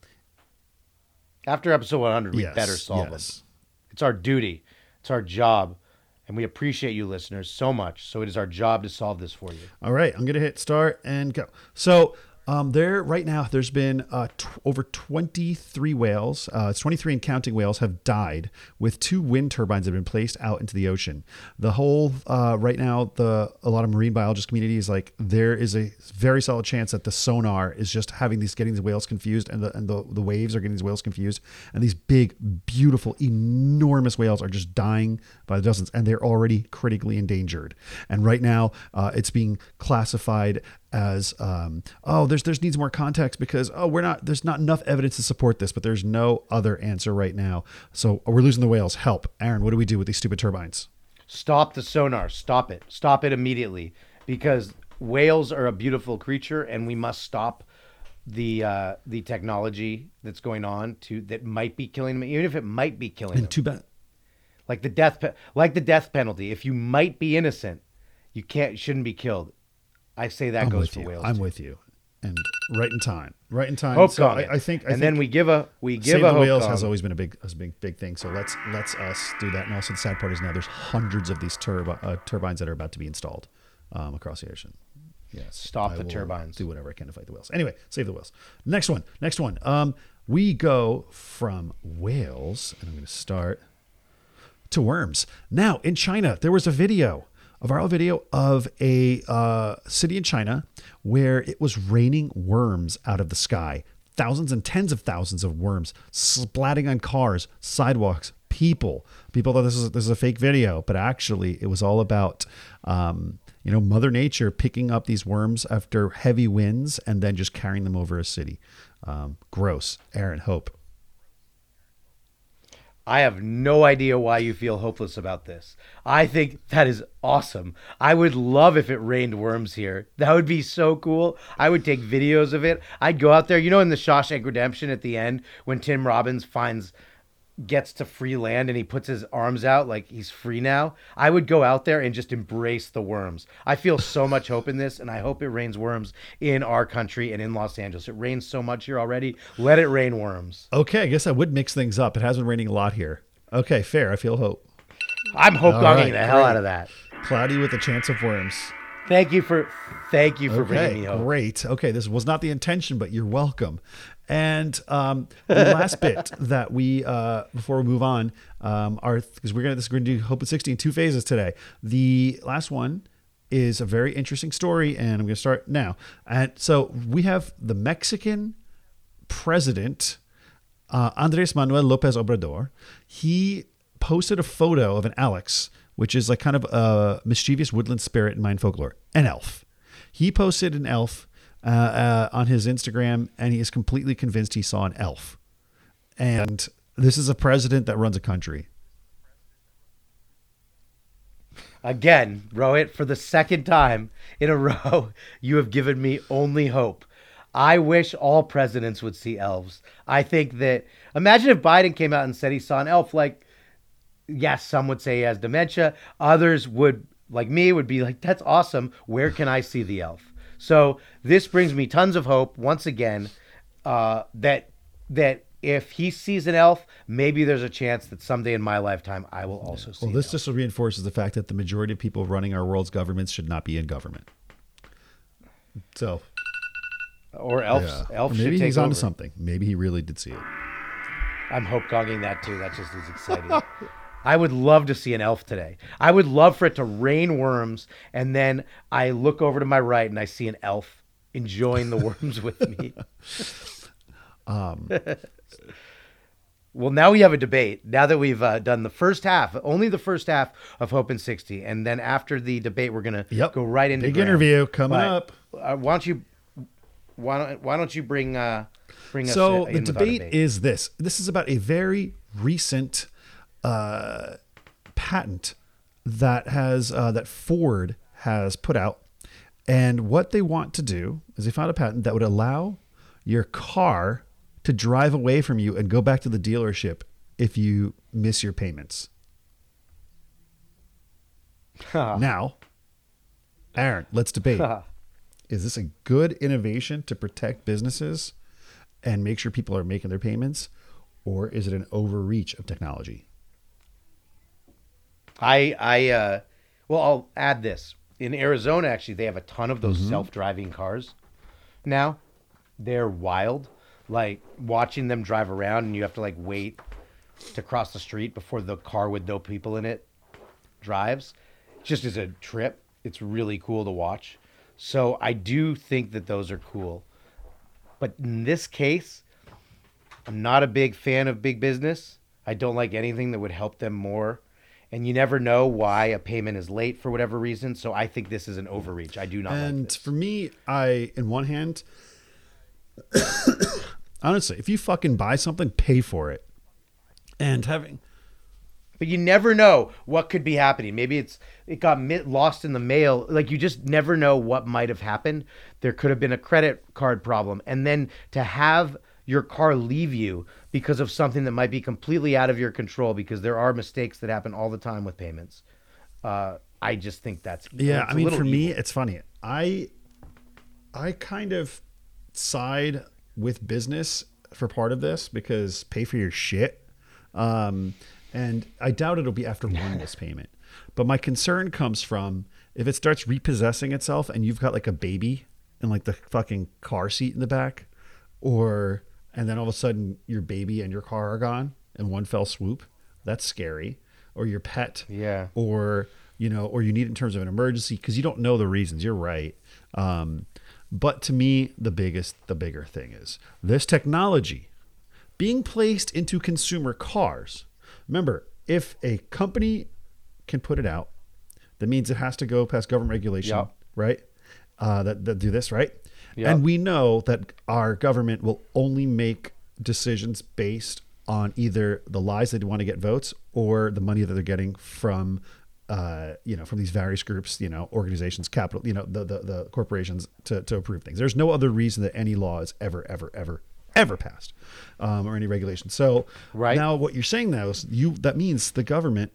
After episode 100, we Yes, better solve yes. them. It's our duty, it's our job, and we appreciate you listeners so much. So it is our job to solve this for you. All right, I'm going to hit start and go. So um, there, right now, there's been uh, t- over 23 whales, uh, it's 23 and counting whales have died with two wind turbines that have been placed out into the ocean. The whole, uh, right now, the a lot of marine biologist community is like, there is a very solid chance that the sonar is just having these, getting the whales confused and the, and the, the waves are getting these whales confused. And these big, beautiful, enormous whales are just dying by the dozens and they're already critically endangered. And right now, uh, it's being classified as um, oh there's there's needs more context because oh we're not there's not enough evidence to support this but there's no other answer right now so we're losing the whales help aaron what do we do with these stupid turbines Stop the sonar. Stop it. Stop it immediately because whales are a beautiful creature, and we must stop the uh, the technology that's going on to that might be killing them, even if it might be killing them. too bad like the death like the death penalty. If you might be innocent, you can't shouldn't be killed. I say that i'm goes for you whales. i'm too. with you and right in time right in time Hope so. I, I think I and then we give a we give Save a the hope whales has always been a big, a big, big thing. So let's let's us do that. And also, the sad part is now there's hundreds of these turbi- uh, turbines that are about to be installed um, across the ocean. Yes, Stop I the turbines. Do whatever I can to fight the whales. Anyway, save the whales. Next one. Next one. Um, we go from whales, and I'm going to start to worms. Now, in China, there was a video, a viral video of a uh, city in China where it was raining worms out of the sky. Thousands and tens of thousands of worms splatting on cars, sidewalks, people. People thought this is this is a fake video, but actually, it was all about um, you know Mother Nature picking up these worms after heavy winds and then just carrying them over a city. Um, gross. Aaron Hope. I have no idea why you feel hopeless about this. I think that is awesome. I would love if it rained worms here. That would be so cool. I would take videos of it. I'd go out there. You know, in the Shawshank Redemption at the end, when Tim Robbins finds gets to free land and he puts his arms out like he's free now. I would go out there and just embrace the worms. I feel so much hope in this, and I hope it rains worms in our country and in Los Angeles. It rains so much here already. Let it rain worms. Okay, I guess I would mix things up. It has been raining a lot here. Okay, fair. I feel hope. I'm hope right, the hell great. out of that. Cloudy with a chance of worms. Thank you for thank you for Okay, bringing me hope. great. Okay, this was not the intention, but you're welcome. And um, the last bit that we uh, before we move on um, are because we're gonna this we're gonna do Hope at 60 in two phases today. The last one is a very interesting story, and I'm gonna start now. And so we have the Mexican president uh, Andres Manuel Lopez Obrador, he posted a photo of an Alux, which is like kind of a mischievous woodland spirit in Mayan folklore, an elf. He posted an elf uh, uh, on his Instagram, and he is completely convinced he saw an elf. And this is a president that runs a country. Again, Rohit, for the second time in a row, you have given me only hope. I wish all presidents would see elves. I think that imagine if Biden came out and said he saw an elf. Like, yes, some would say he has dementia. Others would, like me, would be like, "That's awesome. Where can I see the elf?" So this brings me tons of hope once again uh, that that if he sees an elf, maybe there's a chance that someday in my lifetime I will also see. Well, this just reinforces the fact that the majority of people running our world's governments should not be in government. So, or elves. yeah. Elves maybe he's onto over. something. Maybe he really did see it. I'm hope gonging that too. That just is exciting. I would love to see an elf today. I would love for it to rain worms, and then I look over to my right and I see an elf enjoying the worms with me. Um, Well, now we have a debate. Now that we've uh, done the first half, only the first half of Hope and 60, and then after the debate, we're gonna Yep. go right into Big Graham. interview coming But, up. Uh, why don't you? Why don't Why don't you bring uh, bring us? so the in our debate, is this this is about a very recent uh, patent that has uh, that ford has put out. And what they want to do is they found a patent that would allow your car to drive away from you and go back to the dealership if you miss your payments. Now aaron let's debate. Is this a good innovation to protect businesses and make sure people are making their payments or is it an overreach of technology I I uh, well, I'll add this. In Arizona, actually, they have a ton of those Mhm. self-driving cars. Now, they're wild. Like watching them drive around, and you have to like wait to cross the street before the car with no people in it drives. Just as a trip, it's really cool to watch. So I do think that those are cool. But in this case, I'm not a big fan of big business. I don't like anything that would help them more. And you never know why a payment is late for whatever reason. So I think this is an overreach. I do not like and for me i in one hand honestly if you fucking buy something pay for it and having But you never know what could be happening. Maybe it's it got lost in the mail. Like you just never know what might have happened. There could have been a credit card problem, and then to have your car leave you because of something that might be completely out of your control, because there are mistakes that happen all the time with payments. Uh, I just think that's yeah I mean for me it's funny. I i kind of side with business for part of this because pay for your shit. Um and i doubt it'll be after one this payment but my concern comes from if it starts repossessing itself and you've got like a baby in like the fucking car seat in the back or and then all of a sudden your baby and your car are gone in one fell swoop. That's scary. Or your pet. Yeah. or you know or you need it in terms of an emergency because you don't know the reasons. You're right. Um, but to me the biggest the bigger thing is this technology being placed into consumer cars. Remember if a company can put it out that means it has to go past government regulation Yep. right? Uh, that, that do this right Yep. and we know that our government will only make decisions based on either the lies they want to get votes or the money that they're getting from uh, you know from these various groups you know organizations capital you know the the, the corporations to, to approve things there's no other reason that any law is ever ever ever ever passed um, or any regulation so Right. now what you're saying now is you that means the government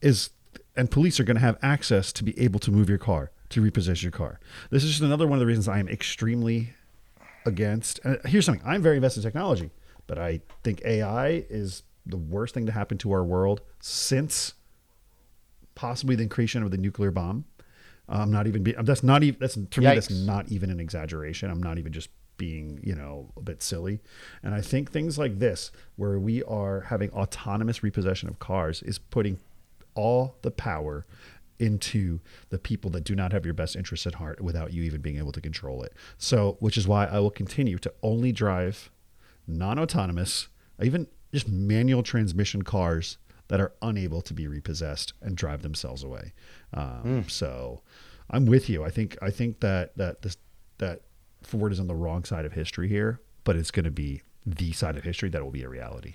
is and police are going to have access to be able to move your car to repossess your car. This is just another one of the reasons i am extremely against and here's something i'm very invested in technology but i think ai is the worst thing to happen to our world since possibly the creation of the nuclear bomb. I'm not even be, that's not even that's to me that's not even an exaggeration. I'm not even just being you know a bit silly. And i think things like this where we are having autonomous repossession of cars is putting all the power into the people that do not have your best interests at heart without you even being able to control it. So, which is why I will continue to only drive non autonomous, even just manual transmission cars that are unable to be repossessed and drive themselves away. Um, So, I'm with you. I think I think that that this that Ford is on the wrong side of history here, but it's going to be the side of history that will be a reality.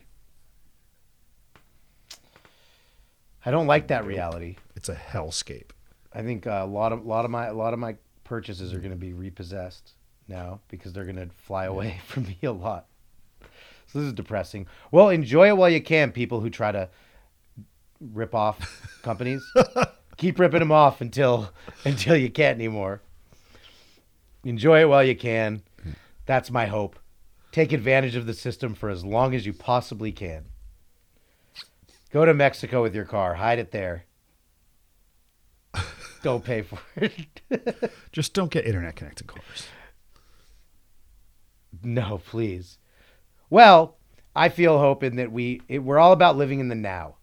I don't like that reality. It's a hellscape. I think uh, a lot of lot of my a lot of my purchases are going to be repossessed now because they're going to fly away from me a lot. So this is depressing. Well, enjoy it while you can, people who try to rip off companies. Keep ripping them off until until you can't anymore. Enjoy it while you can. That's my hope. Take advantage of the system for as long as you possibly can. Go to Mexico with your car. Hide it there. Don't pay for it. Just don't get internet connected cars. no, please. Well, I feel hope in that we it, we're all about living in the now.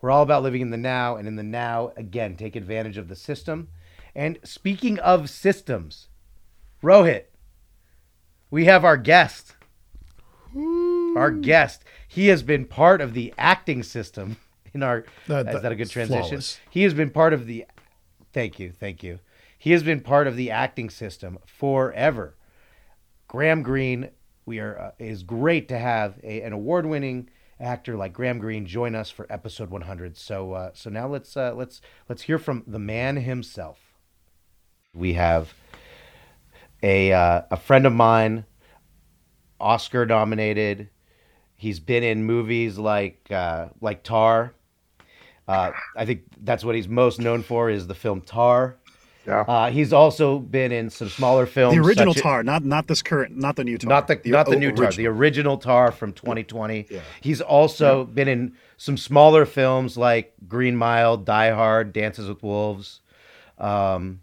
We're all about living in the now, and in the now, again, take advantage of the system. And speaking of systems, Rohit, we have our guest. our guest. He has been part of the acting system in our. Is that a good transition? flawless. He has been part of the. Thank you, thank you. He has been part of the acting system forever. Graham Greene, we are. Uh, is great to have a, an award-winning actor like Graham Greene join us for episode 100. So, uh, so now let's uh, let's let's hear from the man himself. We have a uh, a friend of mine, Oscar nominated. He's been in movies like uh, like Tar. Uh, I think that's what he's most known for is the film Tar. Yeah. Uh, he's also been in some smaller films. The original such as- Tar, not not this current, not the new Tar. not the, not the new Tar, original. the original Tar from 2020. He's also been in some smaller films like Green Mile, Die Hard, Dances with Wolves. Um,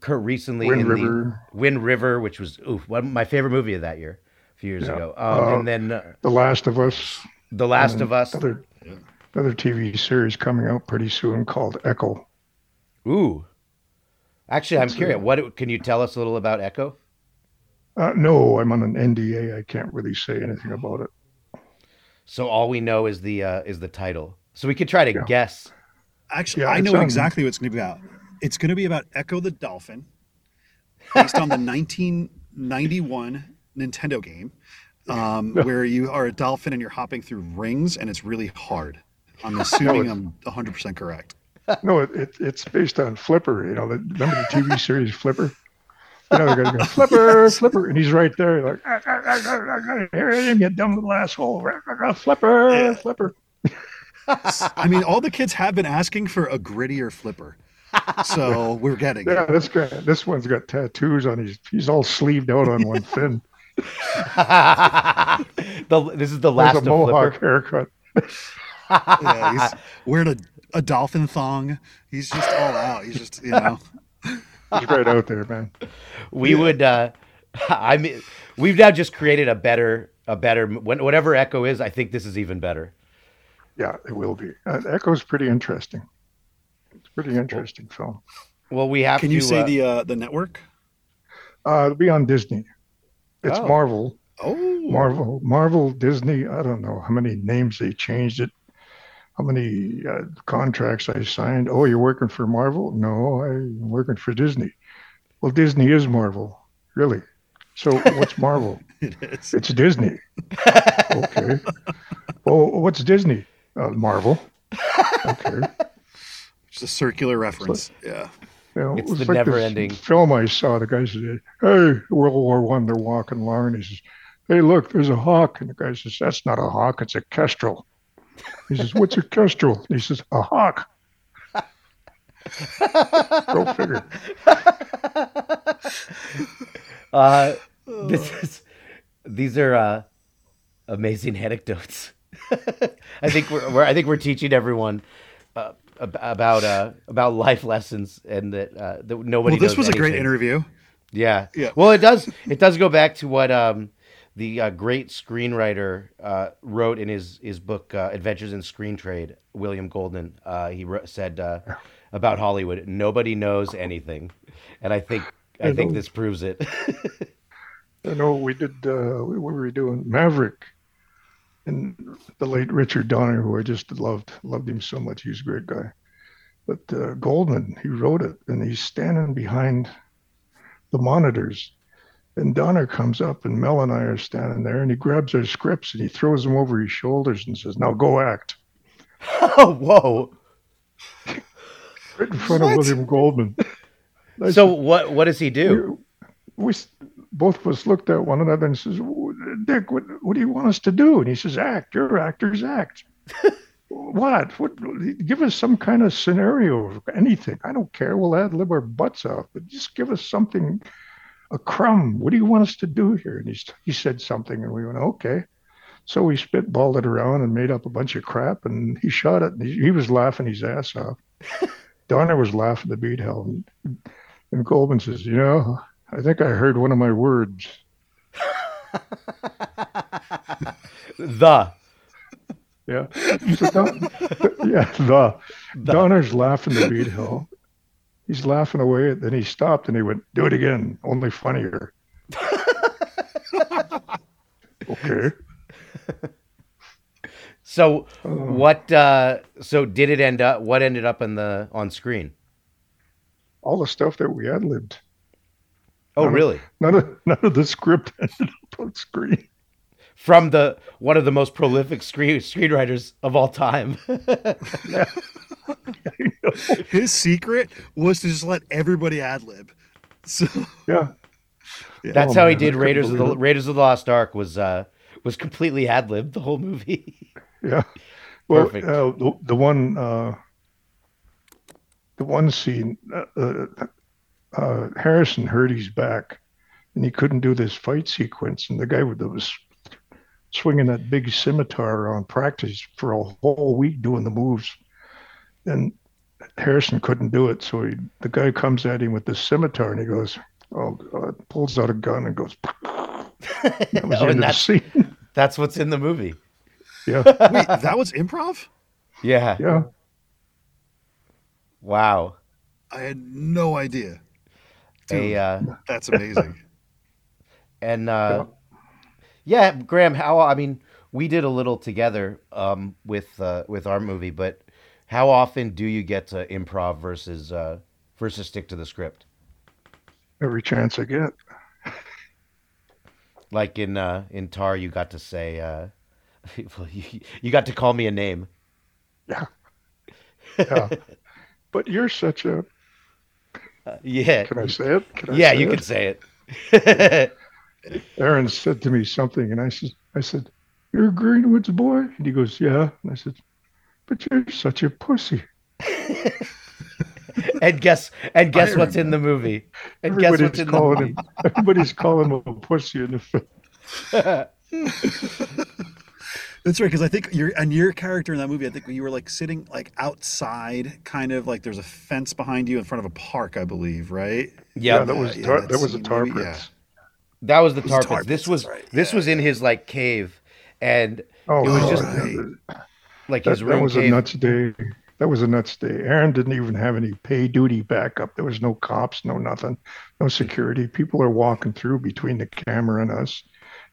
Kurt recently Wind in River. the Wind River, which was oof, one my favorite movie of that year, a few years Yeah. ago. Um, Uh, and then uh, The Last of Us. The Last of Us. Another, another TV series coming out pretty soon called Echo. Ooh. Actually, I'm It's, curious. What can you tell us a little about Echo? Uh, no, I'm on an NDA. I can't really say anything about it. So all we know is the uh, is the title. So we could try to guess. Actually, Yeah, I know on- exactly what it's going to be about. It's going to be about Ecco the Dolphin, based on the 1991 Nintendo game, um, where you are a dolphin and you're hopping through rings, and it's really hard. I'm assuming it's- I'm 100% correct. No, it, it, it's based on Flipper. You know, the, remember the TV series Flipper? You know, the guy goes, Flipper, Flipper, and he's right there, like, "Ah, ah, ah, here I am, you dumb little asshole. Ah, ah, ah, Flipper, Flipper. I mean, all the kids have been asking for a grittier flipper, so we're getting it. Yeah, it. this guy, this one's got tattoos on his, he's all sleeved out on one fin. the, this is the There's last a of mohawk Flipper. haircut. yeah, he's wearing a, a dolphin thong. He's just all out. He's just, you know. He's right out there, man. we would uh i mean we've now just created a better a better whatever echo is i think this is even better Yeah, it will be. Uh, Echo's pretty interesting. It's a pretty interesting film. well we have Can you say uh, the uh, the network? Uh, it'll be on Disney. It's Oh. Marvel. Oh, Marvel, Marvel, Disney. I don't know how many names they changed it. How many uh, contracts I signed? Oh, you're working for Marvel? No, I'm working for Disney. Well, Disney is Marvel, really. So what's Marvel? it is. It's Disney. okay. Well, what's Disney? Uh, Marvel. Okay. Just a circular reference. Yeah. You know, It's it the like never-ending- film I saw. The guy said, "Hey, World War One, they're walking along, and he says, "Hey, look, there's a hawk." And the guy says, "That's not a hawk, it's a kestrel." He says, "What's a kestrel?" He says, "A hawk." Go figure. uh this is these are uh amazing anecdotes i think we're, we're i think we're teaching everyone uh, about uh about life lessons and that uh that nobody Well, this knows was a great interview. Yeah. Yeah. Well, it does. It does go back to what um, the uh, great screenwriter uh, wrote in his his book uh, Adventures in Screen Trade. William Goldman. Uh, he wrote, said uh, about Hollywood, nobody knows anything, and I think I, I think know. this proves it. I know we did. Uh, what were we doing? Maverick, and the late Richard Donner, who I just loved, loved him so much. He's a great guy. But uh, Goldman, he wrote it, and he's standing behind the monitors. And Donner comes up, and Mel and I are standing there, and he grabs our scripts and he throws them over his shoulders and says, "Now go act." oh, whoa! Right in front of William Goldman. So said, what what does he do? we both of us looked at one another and says, "Dick, what, what do you want us to do?" And he says, "Act. You're actors. Act." what? What? Give us some kind of scenario, of anything. I don't care. We'll ad lib our butts off, but just give us something, a crumb. What do you want us to do here? And he he said something, and we went, "Okay." So we spitballed it around and made up a bunch of crap, and he shot it. And he, he was laughing his ass off. Donner was laughing to beat hell. And, and Goldman says, You know, I think I heard one of my words. The Yeah. So Don- yeah, the. Donner's laughing to beat hell. He's laughing away. Then he stopped and he went, Do it again, only funnier. okay. So Oh. what? Uh, so did it end up? What ended up in the on screen? All the stuff that we ad libbed. Oh, really? None of none of the script ended up on screen. From the one of the most prolific screen screenwriters of all time. His secret was to just let everybody ad lib. So Yeah. That's Oh, how he man, I did Raiders of the it. Raiders of the Lost Ark. Was uh, was completely ad libbed the whole movie. Yeah. Well, Perfect. uh, the, the one uh, the one scene, uh, uh, uh, Harrison hurt his back, and he couldn't do this fight sequence, and the guy that was swinging that big scimitar on practice for a whole week doing the moves, and Harrison couldn't do it, so he, the guy comes at him with the scimitar, and he goes, "Oh God!" pulls out a gun and goes. That was Oh, the end and of the that's, scene. that's what's in the movie. Yeah. wait, that was improv? Yeah. Yeah. Wow. I had no idea. A uh, That's amazing. and uh, yeah, Graham. How I mean, we did a little together um, with uh, with our movie, but how often do you get to improv versus uh, versus stick to the script? Every chance I get. Like in uh, in Tar, you got to say, uh, you, you got to call me a name. Yeah. Yeah. but you're such a. Yeah. Can I say it? I yeah, say you it? can say it. Aaron said to me something, and I said, "I said, you're a Greenwoods boy," and he goes, "Yeah." And I said, "But you're such a pussy." and guess and guess what's in the movie? And guess what's Everybody's in the calling movie? him. Everybody's calling him a pussy in the film. That's right, because I think your and your character in that movie, I think you were like sitting like outside, kind of like there's a fence behind you in front of a park, I believe, right? Yeah, that was yeah, that that was a scene, tar maybe, pits. That was the It tar tar pits. This was right. this was in his like cave, and Oh, it was just yeah, like that, his that room was a nuts day. That was a nuts day. Aaron didn't even have any pay duty backup. There was no cops, no nothing, no security. People are walking through between the camera and us,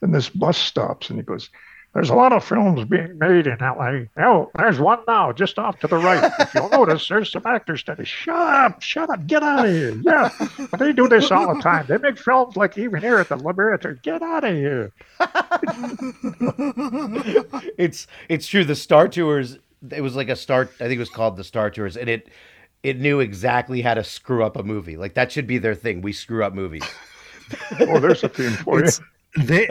and this bus stops, and he goes, "There's a lot of films being made in LA. Oh, there's one now, just off to the right. If you'll notice, there's some actors standing. Shut up, shut up, get out of here. Yeah, but they do this all the time. They make films like even here at the Liberator. Get out of here. it's it's true. The Star Tours. It was like a Star. I think it was called the Star Tours, and it it knew exactly how to screw up a movie. Like that should be their thing. We screw up movies. Oh, there's a theme for you. They,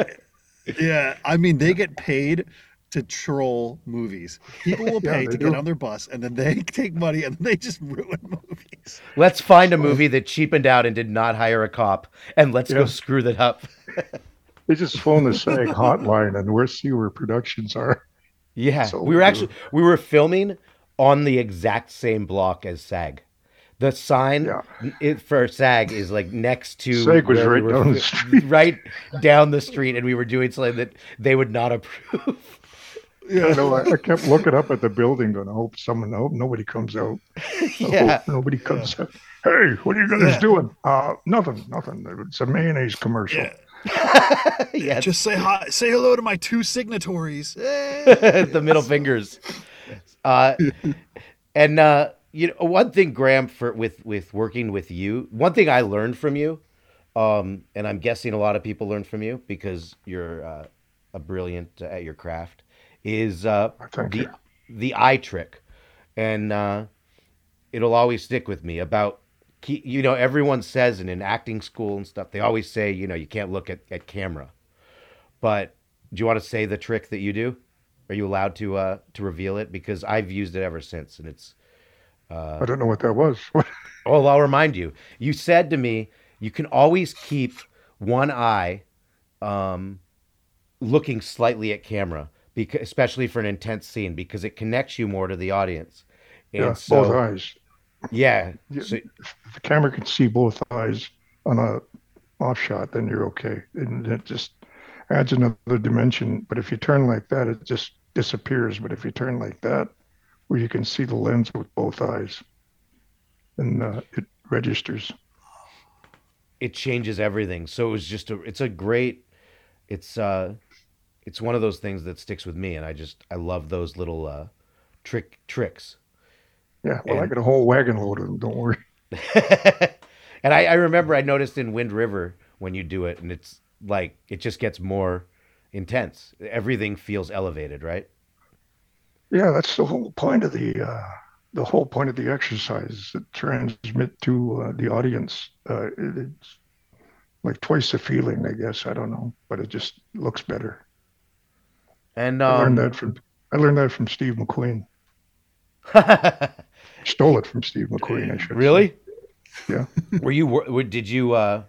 yeah, I mean, they get paid to troll movies. People will pay they to do. get on their bus, and then they take money and they just ruin movies. Let's find a movie that cheapened out and did not hire a cop, and let's go screw that up. They just phone the SAG hotline and we'll see where productions are. Yeah, So we were true. actually we were filming on the exact same block as SAG. The sign it, for SAG is like next to SAG was where we right were down the street. right down the street, and we were doing something that they would not approve. Yeah, I know. I, I kept looking up at the building, going, "I hope someone, I hope nobody comes out. I Yeah. hope nobody comes out. Hey, what are you guys Yeah. doing? Uh, nothing, nothing. It's a mayonnaise commercial. yeah, Just say hi, say hello to my two signatories. the middle fingers. Uh, and uh, you know, one thing, Graham, for with with working with you, one thing I learned from you, um, and I'm guessing a lot of people learned from you because you're uh, a brilliant uh, at your craft, is uh, Thank the you. the eye trick, and uh, it'll always stick with me about. You know, everyone says, and in acting school and stuff, they always say, you know, you can't look at, at camera. But do you want to say the trick that you do? Are you allowed to uh, to reveal it? Because I've used it ever since, and it's. Uh, I don't know what that was. oh, I'll remind you. You said to me, you can always keep one eye um, looking slightly at camera, because, especially for an intense scene, because it connects you more to the audience. And yeah, so, both eyes. Yeah. So- if the camera can see both eyes on a off shot, then you're okay, and it just adds another dimension. But if you turn like that, it just disappears. But if you turn like that, where you can see the lens with both eyes, and uh, it registers. it changes everything. So it was just a it's a great it's uh it's one of those things that sticks with me, and I just I love those little uh, trick tricks. Yeah, well, I And- got a whole wagon load of them. Don't worry. And I, I remember I noticed in Wind River when you do it, and it's like it just gets more intense. Everything feels elevated, right? Yeah, that's the whole point of the uh, the whole point of the exercise is to transmit to uh, the audience. Uh, it, it's like twice the feeling, I guess. I don't know, but it just looks better. And I um, learned that from I learned that from Steve McQueen. Stole it from Steve McQueen. I should say. really? Yeah. Were you? were- Did you? uh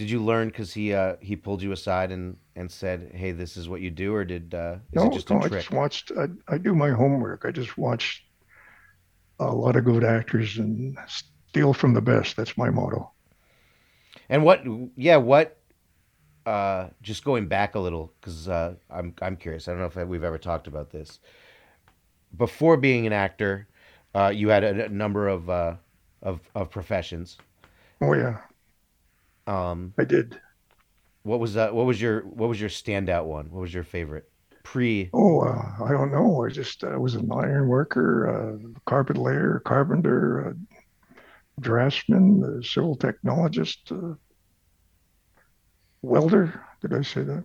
Did you learn because he uh he pulled you aside and and said, "Hey, this is what you do," or did uh, is No, it just a no, I just watched. I, I do my homework. I just watch a lot of good actors and steal from the best. That's my motto. And what? Yeah, what? Uh, just going back a little because uh, I'm I'm curious. I don't know if we've ever talked about this. Before being an actor, uh, you had a, a number of uh, of of professions. Oh yeah, Um, I did. what was uh, what was your what was your standout one? What was your favorite pre? Oh, uh, I don't know. I just I was an iron worker, uh, carpet layer, carpenter, uh, draftsman, uh, civil technologist, uh, welder. Did I say that?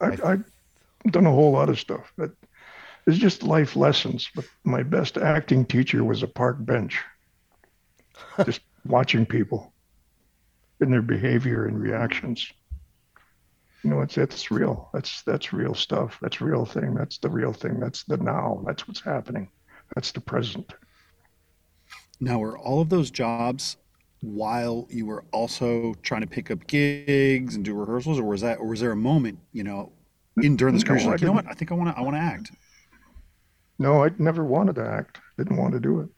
I, I've done a whole lot of stuff, but it's just life lessons. But my best acting teacher was a park bench, just watching people in their behavior and reactions. You know, it's it's real. That's that's real stuff. That's real thing. That's the real thing. That's the now. That's what's happening. That's the present. Now, were all of those jobs while you were also trying to pick up gigs and do rehearsals, or was that, or was there a moment, you know, in during this career, No, you're like, you know what. I think I want to, I want to act. No, I never wanted to act. Didn't want to do it.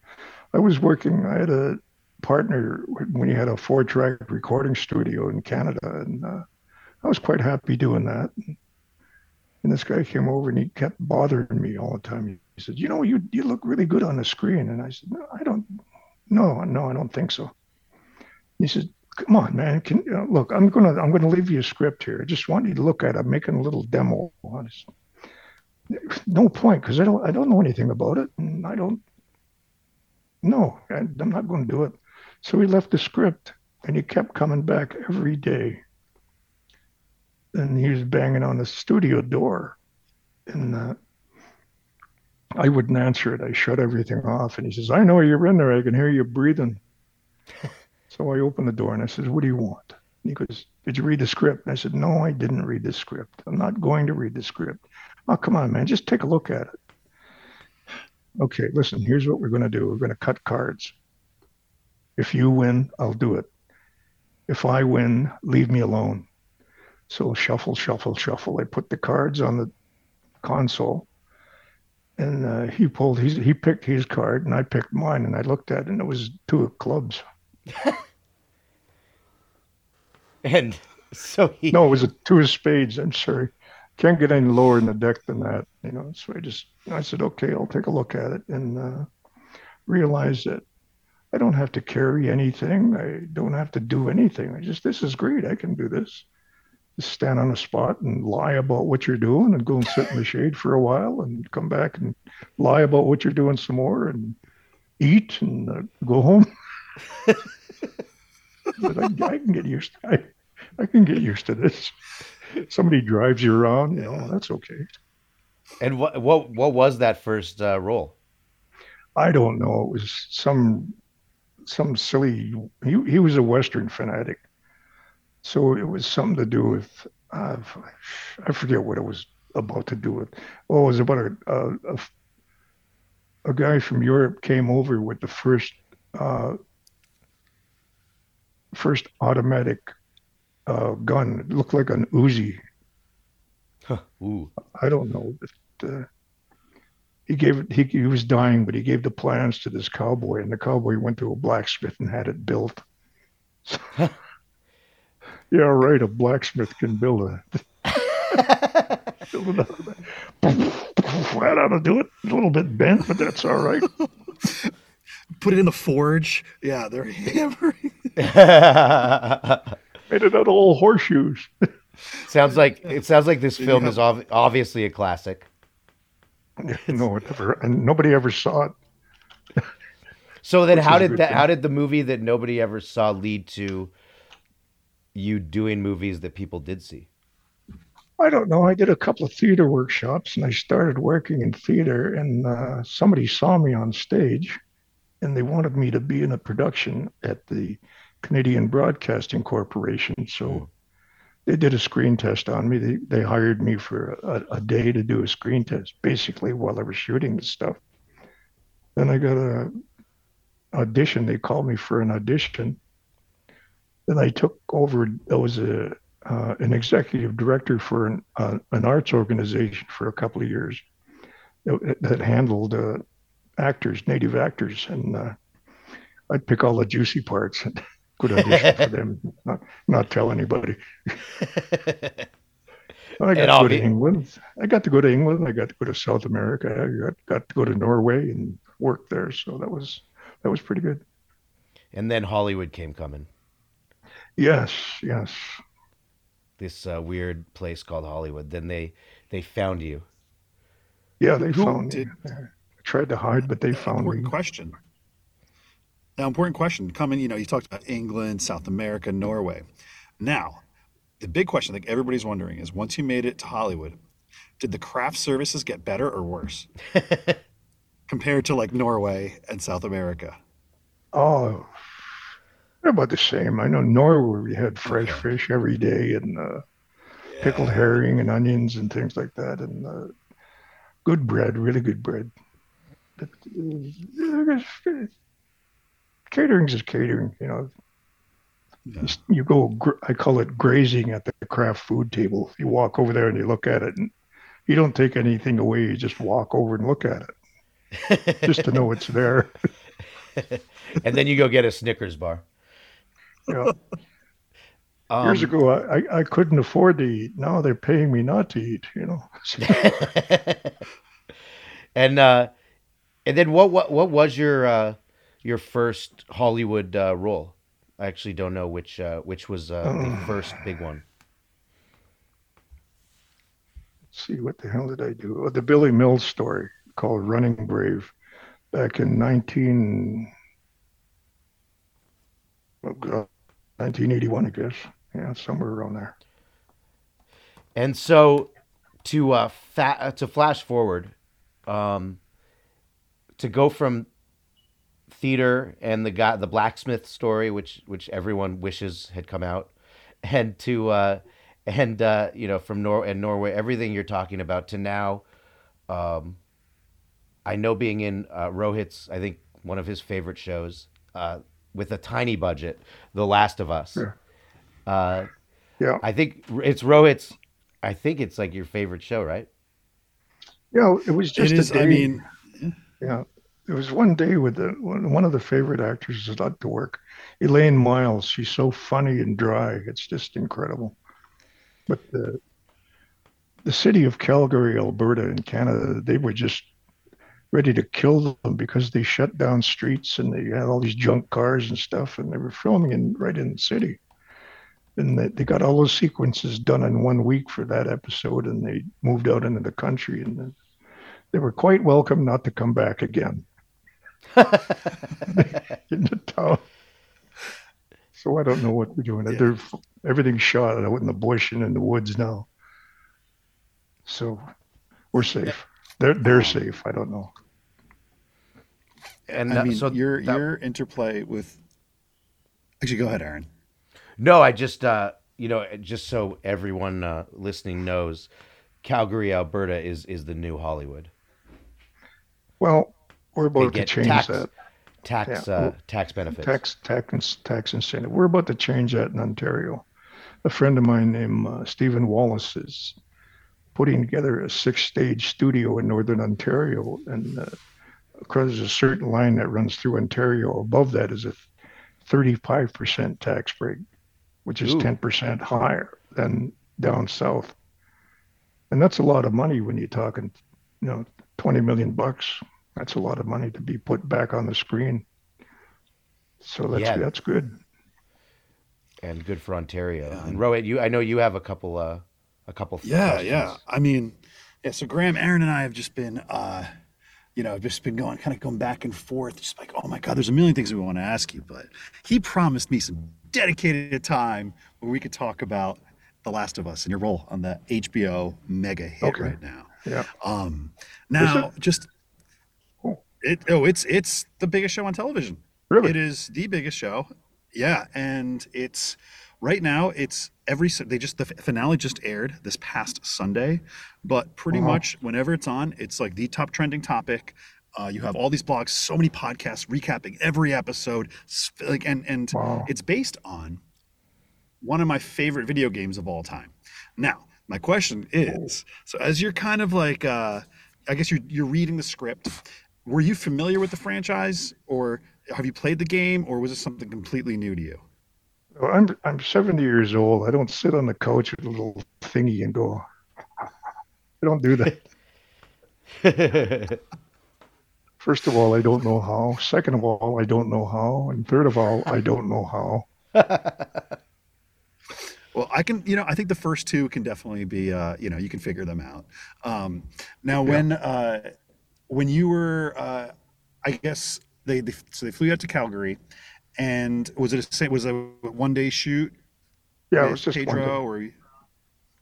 I was working. I had a partner when he had a four-track recording studio in Canada, and uh, I was quite happy doing that. And this guy came over and he kept bothering me all the time. He said, "You know, you you look really good on the screen." And I said, "No, I don't. No, no, I don't think so." He said, "Come on, man. Can uh, look? I'm gonna I'm gonna leave you a script here. I just want you to look at it. I'm making a little demo on it." no point because I don't I don't know anything about it and I don't no I, I'm not going to do it. So he left the script and he kept coming back every day. And he was banging on the studio door, and uh, I wouldn't answer it. I shut everything off, and he says, "I know you're in there. I can hear you breathing." so I opened the door and I said, "What do you want?" And he goes, "Did you read the script?" And I said, "No, I didn't read the script. I'm not going to read the script." Oh, come on, man. Just take a look at it. Okay, listen, here's what we're going to do. We're going to cut cards. If you win, I'll do it. If I win, leave me alone. So shuffle, shuffle, shuffle. I put the cards on the console. And uh, he pulled, his, he picked his card and I picked mine. And I looked at it and it was two of clubs. And so he No, it was a two of spades. I'm sorry. Can't get any lower in the deck than that. You know, so I just I said, okay, I'll take a look at it and uh, realize that I don't have to carry anything. I don't have to do anything. I just this is great. I can do this. Just stand on a spot and lie about what you're doing and go and sit in the shade for a while and come back and lie about what you're doing some more and eat and uh, go home. but I, I can get used. I, I can get used to this. Somebody drives you around, you know, that's okay. and what what what was that first uh, role? I don't know. It was some some silly. He he was a Western fanatic, so it was something to do with. Uh, I forget what it was about to do with. Oh, it was about a a, a, a guy from Europe came over with the first uh, first automatic uh, gun. It looked like an Uzi. Ooh. I don't know. But, uh, he gave. He, he was dying, but he gave the plans to this cowboy, and the cowboy went to a blacksmith and had it built. yeah, right. A blacksmith can build a. build it out that. That ought to do it. A little bit bent, but that's all right. Put it in the forge. Yeah, they're hammering. Made it out of old horseshoes. Sounds like it sounds like this film is ov- obviously a classic. no, it never, and nobody ever saw it. So then, Which how did that? thing. How did the movie that nobody ever saw lead to you doing movies that people did see? I don't know. I did a couple of theater workshops and I started working in theater, and uh, somebody saw me on stage and they wanted me to be in a production at the Canadian Broadcasting Corporation. So they did a screen test on me. They, they hired me for a, a day to do a screen test, basically, while I was shooting the stuff. Then I got a audition. They called me for an audition. Then I took over. I was a uh, an executive director for an uh, an arts organization for a couple of years that, that handled uh, actors, native actors, and uh, I'd pick all the juicy parts good audition for them. Not not tell anybody. I got to go to England. I got to go to England. I got to go to South America. I got, got to go to Norway and work there. So that was that was pretty good. And then Hollywood came coming. Yes, yes. This uh, weird place called Hollywood. Then they they found you. Yeah, they Who found did- me. I tried to hide, but they found me. Important question. Now, important question. Coming, you know, you talked about England, South America, Norway. Now, the big question, like everybody's wondering, is once you made it to Hollywood, did the craft services get better or worse compared to like Norway and South America? Oh, they're about the same. I know Norway we had fresh fish every day and uh, pickled herring and onions and things like that, and uh, good bread, really good bread. But, uh, I guess, catering's is catering, you know. You go, I call it grazing at the craft food table. You walk over there and you look at it, and you don't take anything away. You just walk over and look at it, just to know it's there. and then you go get a Snickers bar. Yeah. Years Um, ago, I, I, I couldn't afford to eat. Now they're paying me not to eat. You know. and uh, and then what what what was your uh, your first Hollywood uh, role? I actually don't know which uh, which was uh, the Uh. first big one. Let's see what the hell did I do? Oh, the Billy Mills story called Running Brave, back in 19. Oh God, 1981, I guess. Yeah, somewhere around there. And so to uh, fa- uh, to flash forward, um, to go from theater and the guy the blacksmith story, which which everyone wishes had come out, and to uh, and uh, you know from Nor and Norway, everything you're talking about to now. Um, I know being in uh, Rohit's, I think one of his favorite shows, uh, with a tiny budget, The Last of Us. Yeah. Uh, Yeah. I think it's Rohit's. I think it's like your favorite show, right? Yeah, it was just It a is, day. I mean, yeah, it was one day with the one of the favorite actors I like to work, Elaine Miles. She's so funny and dry. It's just incredible. But the the city of Calgary, Alberta, in Canada, they were just ready to kill them because they shut down streets and they had all these junk cars and stuff, and they were filming in right in the city. And they, they got all those sequences done in one week for that episode, and they moved out into the country, and they were quite welcome not to come back again in the town. So I don't know what we're doing. They're everything's shot out in the bush and in the woods now. So we're safe. They're they're safe. I don't know. And I that- mean, so your that- your interplay with. Actually, go ahead, Aaron. No, I just uh, you know, just so everyone uh, listening knows, Calgary, Alberta is is the new Hollywood. Well, we're about to change tax, that. tax Yeah, uh, tax benefits. Tax tax tax incentive. We're about to change that in Ontario. A friend of mine named uh, Stephen Wallace is putting together a six-stage studio in northern Ontario, and uh, because there's a certain line that runs through Ontario. Above that is a 35% tax break, which is Ooh. 10% higher than down south. And that's a lot of money when you're talking, you know, 20 million bucks. That's a lot of money to be put back on the screen. So that's Yeah. that's good. and good for Ontario. And Rohit, you I know you have a couple uh a couple Yeah, questions. yeah. I mean, yeah. So Graham, Aaron, and I have just been, uh, you know, just been going, kind of going back and forth, just like, oh my God, there's a million things we want to ask you, but he promised me some dedicated time where we could talk about The Last of Us and your role on the HBO mega hit Okay. right now. Yeah. Um, now, just it. Oh, it's it's the biggest show on television. Really? It is the biggest show. Yeah, and it's right now. It's every they just the finale just aired this past Sunday, but pretty Uh-huh. much whenever it's on, it's like the top trending topic. Uh, you have all these blogs, so many podcasts recapping every episode, like and and it's based on one of my favorite video games of all time. Now, my question is, so as you're kind of like, uh, I guess you're you're reading the script. Were you familiar with the franchise, or have you played the game, or was it something completely new to you? Well, I'm I'm 70 years old. I don't sit on the couch with a little thingy and go. I don't do that. First of all, I don't know how. Second of all, I don't know how. And third of all, I don't know how. Well, I can, you know, I think the first two can definitely be, uh, you know, you can figure them out. Um, now, when uh, when you were, uh, I guess they, they so they flew out to Calgary, and was it a was a one day shoot? Yeah, it was just one Pedro day. or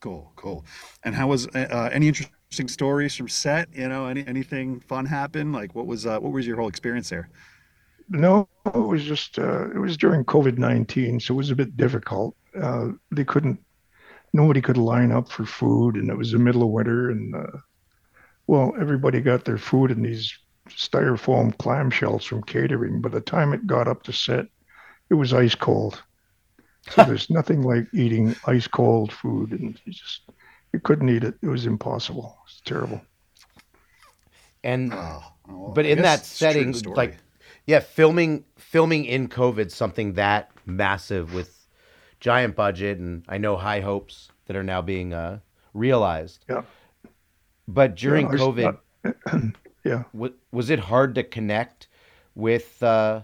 cool, cool. And how was uh, any interesting stories from set? You know, any anything fun happen? Like, what was uh, what was your whole experience there? No, it was just uh, it was during COVID nineteen, so it was a bit difficult. Uh, they couldn't, nobody could line up for food, and it was the middle of winter, and uh, well, everybody got their food in these styrofoam clamshells from catering. By the time it got up to set, it was ice cold. So there's nothing like eating ice cold food, and you just you couldn't eat it. It was impossible. It's terrible. And Oh, but I in that guess it's true to setting, like yeah, filming filming in COVID something that massive with giant budget and I know high hopes that are now being uh, realized. Yeah. But during s- COVID, yeah, wa- was it hard to connect with uh,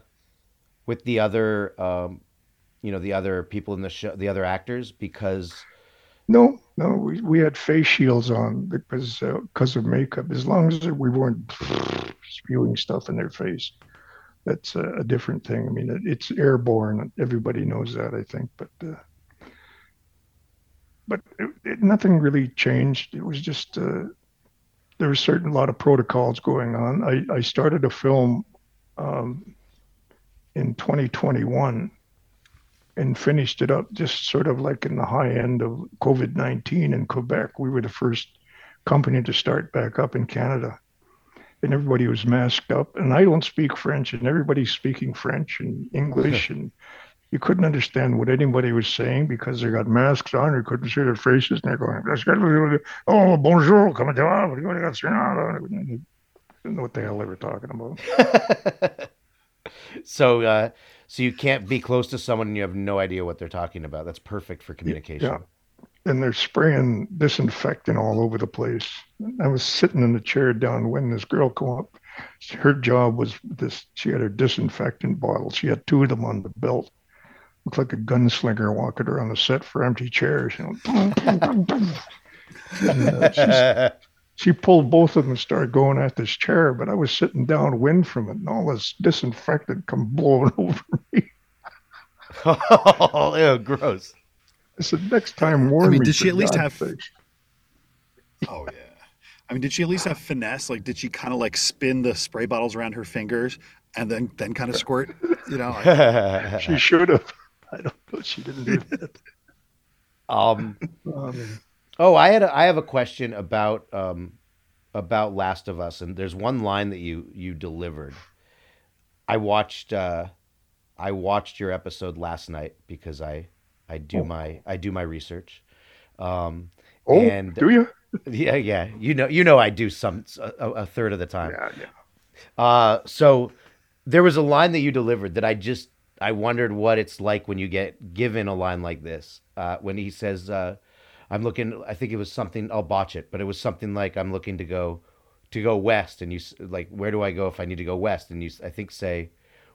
with the other um, you know the other people in the show, the other actors because No, no, we, we had face shields on because uh, because of makeup. As long as we weren't spewing stuff in their face, that's a, a different thing. I mean, it, it's airborne. Everybody knows that, I think. But uh, but it, it, nothing really changed. It was just uh, there was certain lot of protocols going on. I I started a film um, in 2021 and finished it up just sort of like in the high end of COVID 19 in Quebec. We were the first company to start back up in Canada. And everybody was masked up. And I don't speak French, and everybody's speaking French and English. and you couldn't understand what anybody was saying because they got masks on. You couldn't see their faces. And they're going, oh, bonjour, comment ça va? I didn't know what the hell they were talking about. so uh, so you can't be close to someone and you have no idea what they're talking about. That's perfect for communication. Yeah. And they're spraying disinfectant all over the place. I was sitting in the chair down when This girl came up. Her job was this. She had her disinfectant bottle. She had two of them on the belt. Looked like a gunslinger walking around the set for empty chairs. You know. And, uh, she pulled both of them and started going at this chair, but I was sitting downwind from it, and all this disinfectant come blowing over me. oh, ew, gross. I said, next time warn I mean, me. did she for at least God's have? sakes." Oh yeah. I mean, did she at least have finesse? Like, did she kind of like spin the spray bottles around her fingers and then then kind of squirt? You know. like- she should have. I don't know. She didn't do that. Um, Um, oh, I had a, I have a question about um, about Last of Us, and there's one line that you you delivered. I watched uh, I watched your episode last night because I I do Oh. my I do my research. Um, Oh, and do you? Yeah, yeah. You know, you know, I do some a, a third of the time. Yeah, yeah. Uh, so there was a line that you delivered that I just I wondered what it's like when you get given a line like this. Uh, when he says, uh, "I'm looking," I think it was something. I'll botch it, but it was something like, "I'm looking to go to go west," and you like, "Where do I go if I need to go west?" And you, I think, say,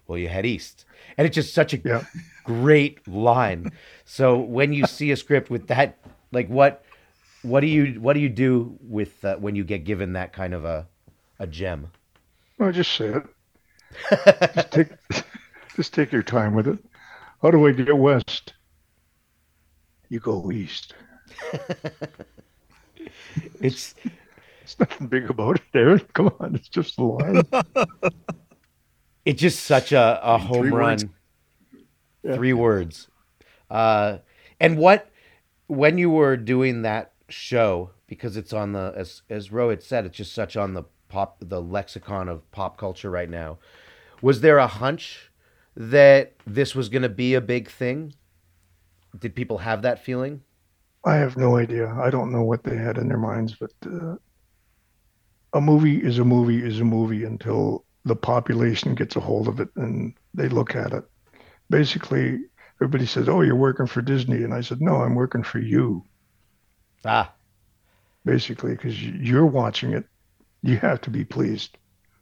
"Well, you head east," and it's just such a great line. So when you see a script with that, like what, what do you what do you do with uh, when you get given that kind of a a gem? Well, just say it. just take just take your time with it. How do I get west? You go east. it's it's nothing big about it, Aaron. Come on, it's just a line. it's just such a, a home Three run. words. Yeah. Three words. Uh, and what when you were doing that show because it's on the as as Rohit said, it's just such on the pop the lexicon of pop culture right now. Was there a hunch that this was going to be a big thing? Did people have that feeling? I have no idea. I don't know what they had in their minds, but uh, a movie is a movie is a movie until the population gets a hold of it and they look at it. Basically, everybody says, "Oh, you're working for Disney," and I said, "No, I'm working for you." Ah, basically, because you're watching it, you have to be pleased.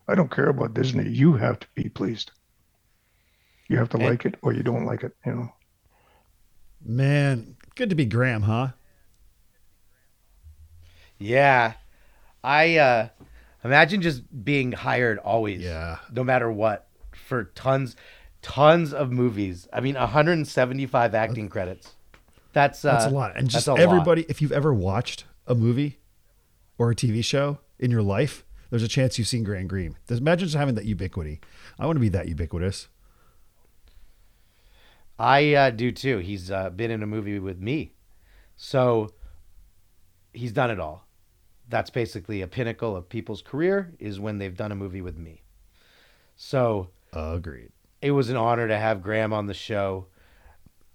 I don't care about Disney. You have to be pleased. You have to like it or you don't like it. You know. Man, good to be Graham, huh? Yeah. I uh imagine just being hired always. Yeah. No matter what for tons tons of movies. I mean 175 acting credits. That's uh That's a lot. And just a lot. everybody, if you've ever watched a movie or a TV show in your life, there's a chance you've seen Graham Greene. Just Imagine just having that ubiquity. I want to be that ubiquitous. I uh, do too. He's uh, been in a movie with me. So he's done it all. That's basically a pinnacle of people's career is when they've done a movie with me. So agreed. It was an honor to have Graham on the show.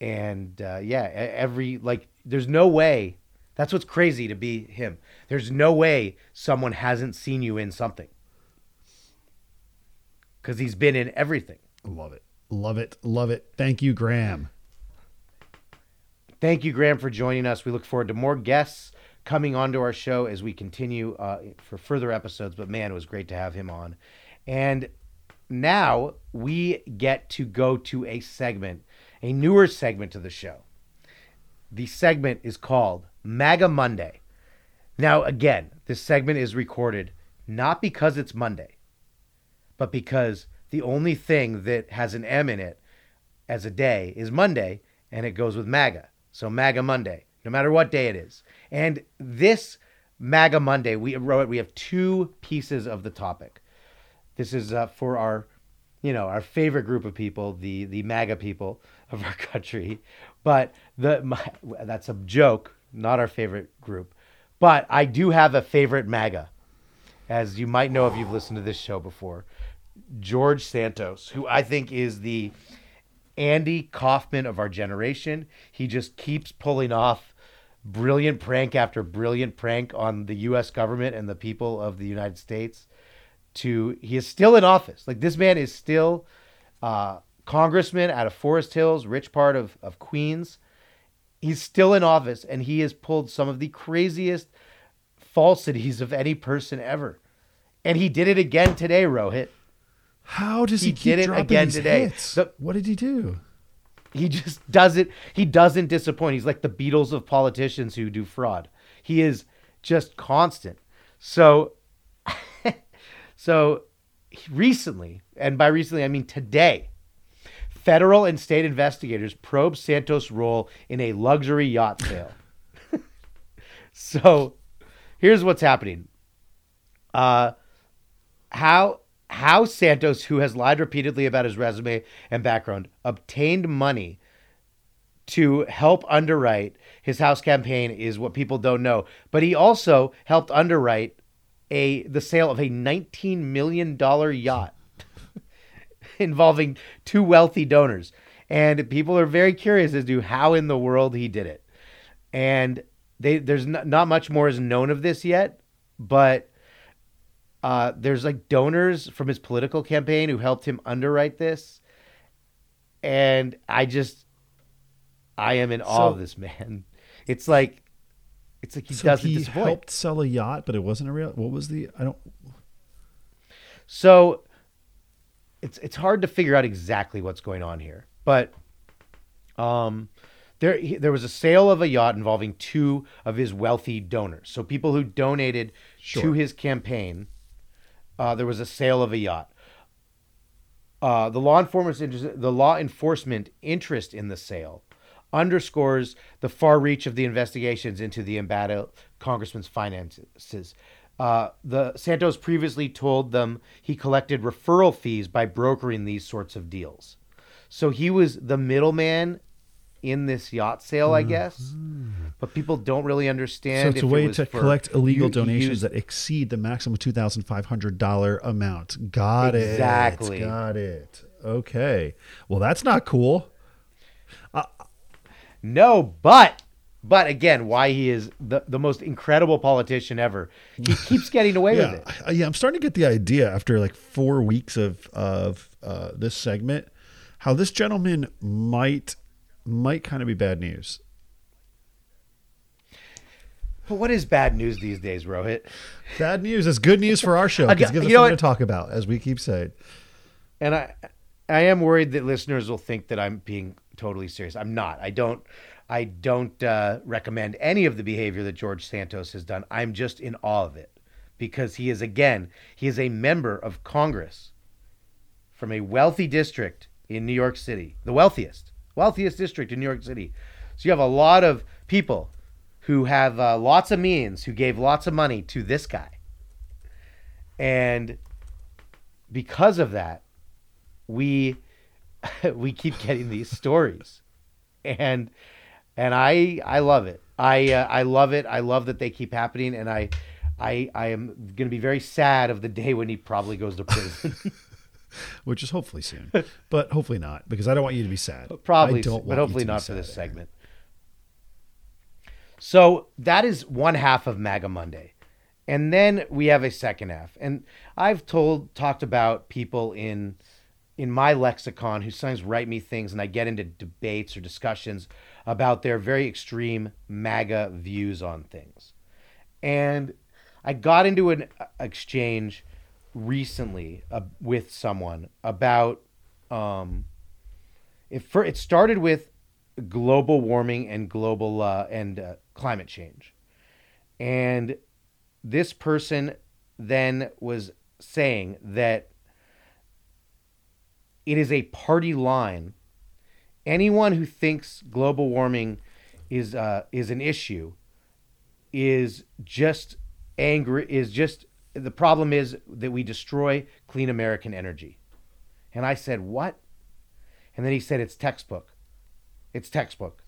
And uh, yeah, every like there's no way that's what's crazy to be him. There's no way someone hasn't seen you in something. Cuz he's been in everything. I love it. Love it. Love it. Thank you, Graham. Thank you, Graham, for joining us. We look forward to more guests coming onto our show as we continue uh, for further episodes. But man, it was great to have him on. And now we get to go to a segment, a newer segment to the show. The segment is called MAGA Monday. Now, again, this segment is recorded not because it's Monday, but because the only thing that has an M in it as a day is Monday, and it goes with MAGA. So MAGA Monday, no matter what day it is. And this MAGA Monday, we wrote we have two pieces of the topic. This is uh, for our, you know, our favorite group of people, the the MAGA people of our country. But the my, that's a joke, not our favorite group. But I do have a favorite MAGA, as you might know if you've listened to this show before. George Santos, who I think is the Andy Kaufman of our generation. He just keeps pulling off brilliant prank after brilliant prank on the US government and the people of the United States to he is still in office. Like this man is still uh, congressman out of Forest Hills, rich part of, of Queens. He's still in office and he has pulled some of the craziest falsities of any person ever. And he did it again today, Rohit. How does he, He keep did it again these today. The- what did he do? He just doesn't he doesn't disappoint. He's like the Beatles of politicians who do fraud. He is just constant. So so recently, and by recently I mean today, federal and state investigators probe Santos' role in a luxury yacht sale. so here's what's happening. Uh how how Santos, who has lied repeatedly about his resume and background, obtained money to help underwrite his house campaign is what people don't know. But he also helped underwrite a the sale of a 19 million dollar yacht involving two wealthy donors. And people are very curious as to how in the world he did it. And they there's not, not much more is known of this yet, but uh, there's like donors from his political campaign who helped him underwrite this. And I just, I am in awe of this man. It's like, it's like he so doesn't he disappoint. helped sell a yacht, but it wasn't a real. What was the? I don't. So it's it's hard to figure out exactly what's going on here, but Um, there there was a sale of a yacht involving two of his wealthy donors. So people who donated to his campaign. Uh, there was a sale of a yacht. Uh, the law enforcement interest, the law enforcement interest in the sale underscores the far reach of the investigations into the embattled congressman's finances. Uh, the Santos previously told them he collected referral fees by brokering these sorts of deals. So he was the middleman in this yacht sale, I guess. But people don't really understand. So it's a it way was to collect illegal you- you donations use- that exceed the maximum two thousand five hundred dollar amount. Got it. Exactly. it. Got it. Okay. Well, that's not cool. No, but but again, why he is the, the most incredible politician ever. He keeps getting away yeah, with it. I- yeah. I'm starting to get the idea after like four weeks of of uh, this segment, how this gentleman might might kind of be bad news. But what is bad news these days, Rohit? Bad news is good news for our show because it gives us something what? to talk about, as we keep saying. And I I am worried that listeners will think that I'm being totally serious. I'm not. I don't I don't uh, recommend any of the behavior that George Santos has done. I'm just in awe of it because he is again, he is a member of Congress from a wealthy district in New York City, the wealthiest, wealthiest district in New York City. So you have a lot of people who have uh, lots of means who gave lots of money to this guy. And because of that, we we keep getting these stories. And and I I love it. I uh, I love it. I love that they keep happening and I I I am going to be very sad of the day when he probably goes to prison. Which is hopefully soon, but hopefully not, because I don't want you to be sad. Probably, I don't but hopefully not for this segment. So that is one half of MAGA Monday. And then we have a second half. And I've told talked about people in in my lexicon who sometimes write me things and I get into debates or discussions about their very extreme MAGA views on things. And I got into an uh, exchange recently uh, with someone about um, it, for, it started with global warming and global uh, and uh, climate change, and this person then was saying that it is a party line. Anyone who thinks global warming is uh, is an issue is just angry. Is just the problem is that we destroy clean American energy. And I said, "What?" And then he said, "It's textbook. It's textbook.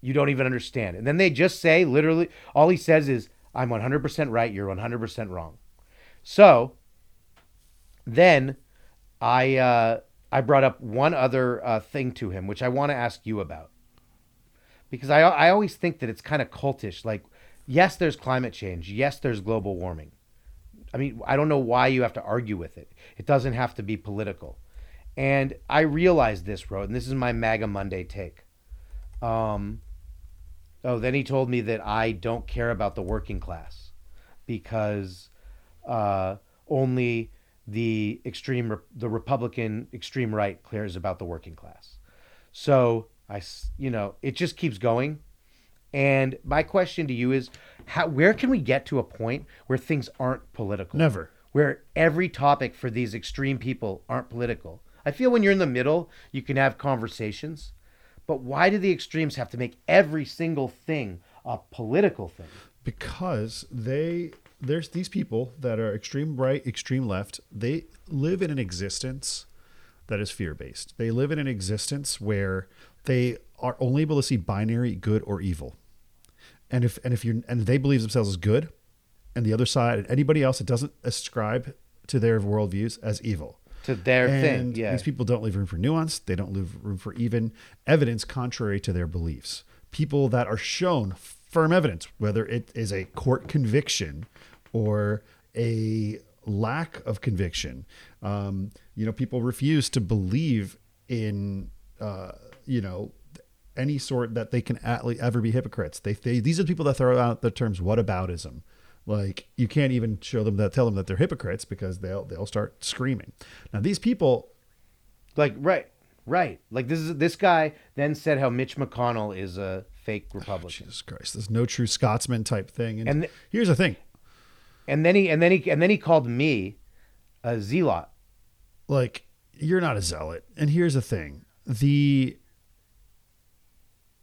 You don't even understand." And then they just say, literally, all he says is, "I'm 100% right. You're 100% wrong." So then I uh, I brought up one other uh, thing to him, which I want to ask you about, because I I always think that it's kind of cultish. Like, yes, there's climate change. Yes, there's global warming. I mean, I don't know why you have to argue with it. It doesn't have to be political. And I realized this, Road, and this is my MAGA Monday take. Um, oh, then he told me that I don't care about the working class because uh, only the extreme, the Republican extreme right cares about the working class. So I, you know, it just keeps going. And my question to you is, how, where can we get to a point where things aren't political? Never. Where every topic for these extreme people aren't political. I feel when you're in the middle, you can have conversations. But why do the extremes have to make every single thing a political thing? because they there's these people that are extreme right, extreme left. They live in an existence that is fear based. They live in an existence where they are only able to see binary good or evil. And if and if you and they believe themselves as good, and the other side, and anybody else that doesn't ascribe to their worldviews as evil. To their thing, yeah. These people don't leave room for nuance. They don't leave room for even evidence contrary to their beliefs. People that are shown firm evidence, whether it is a court conviction or a lack of conviction. Um, you know, people refuse to believe in, uh, you know, any sort that they can at le- ever be hypocrites. They, they these are the people that throw out the terms "whataboutism." Like you can't even show them that tell them that they're hypocrites because they'll they'll start screaming. Now these people, like right, Right. Like this is this guy then said how Mitch McConnell is a fake oh, Republican. Jesus Christ, there's no true Scotsman type thing. And, And th- here's the thing: And then he and then he and then he called me a zealot. like you're not a zealot. And here's the thing: the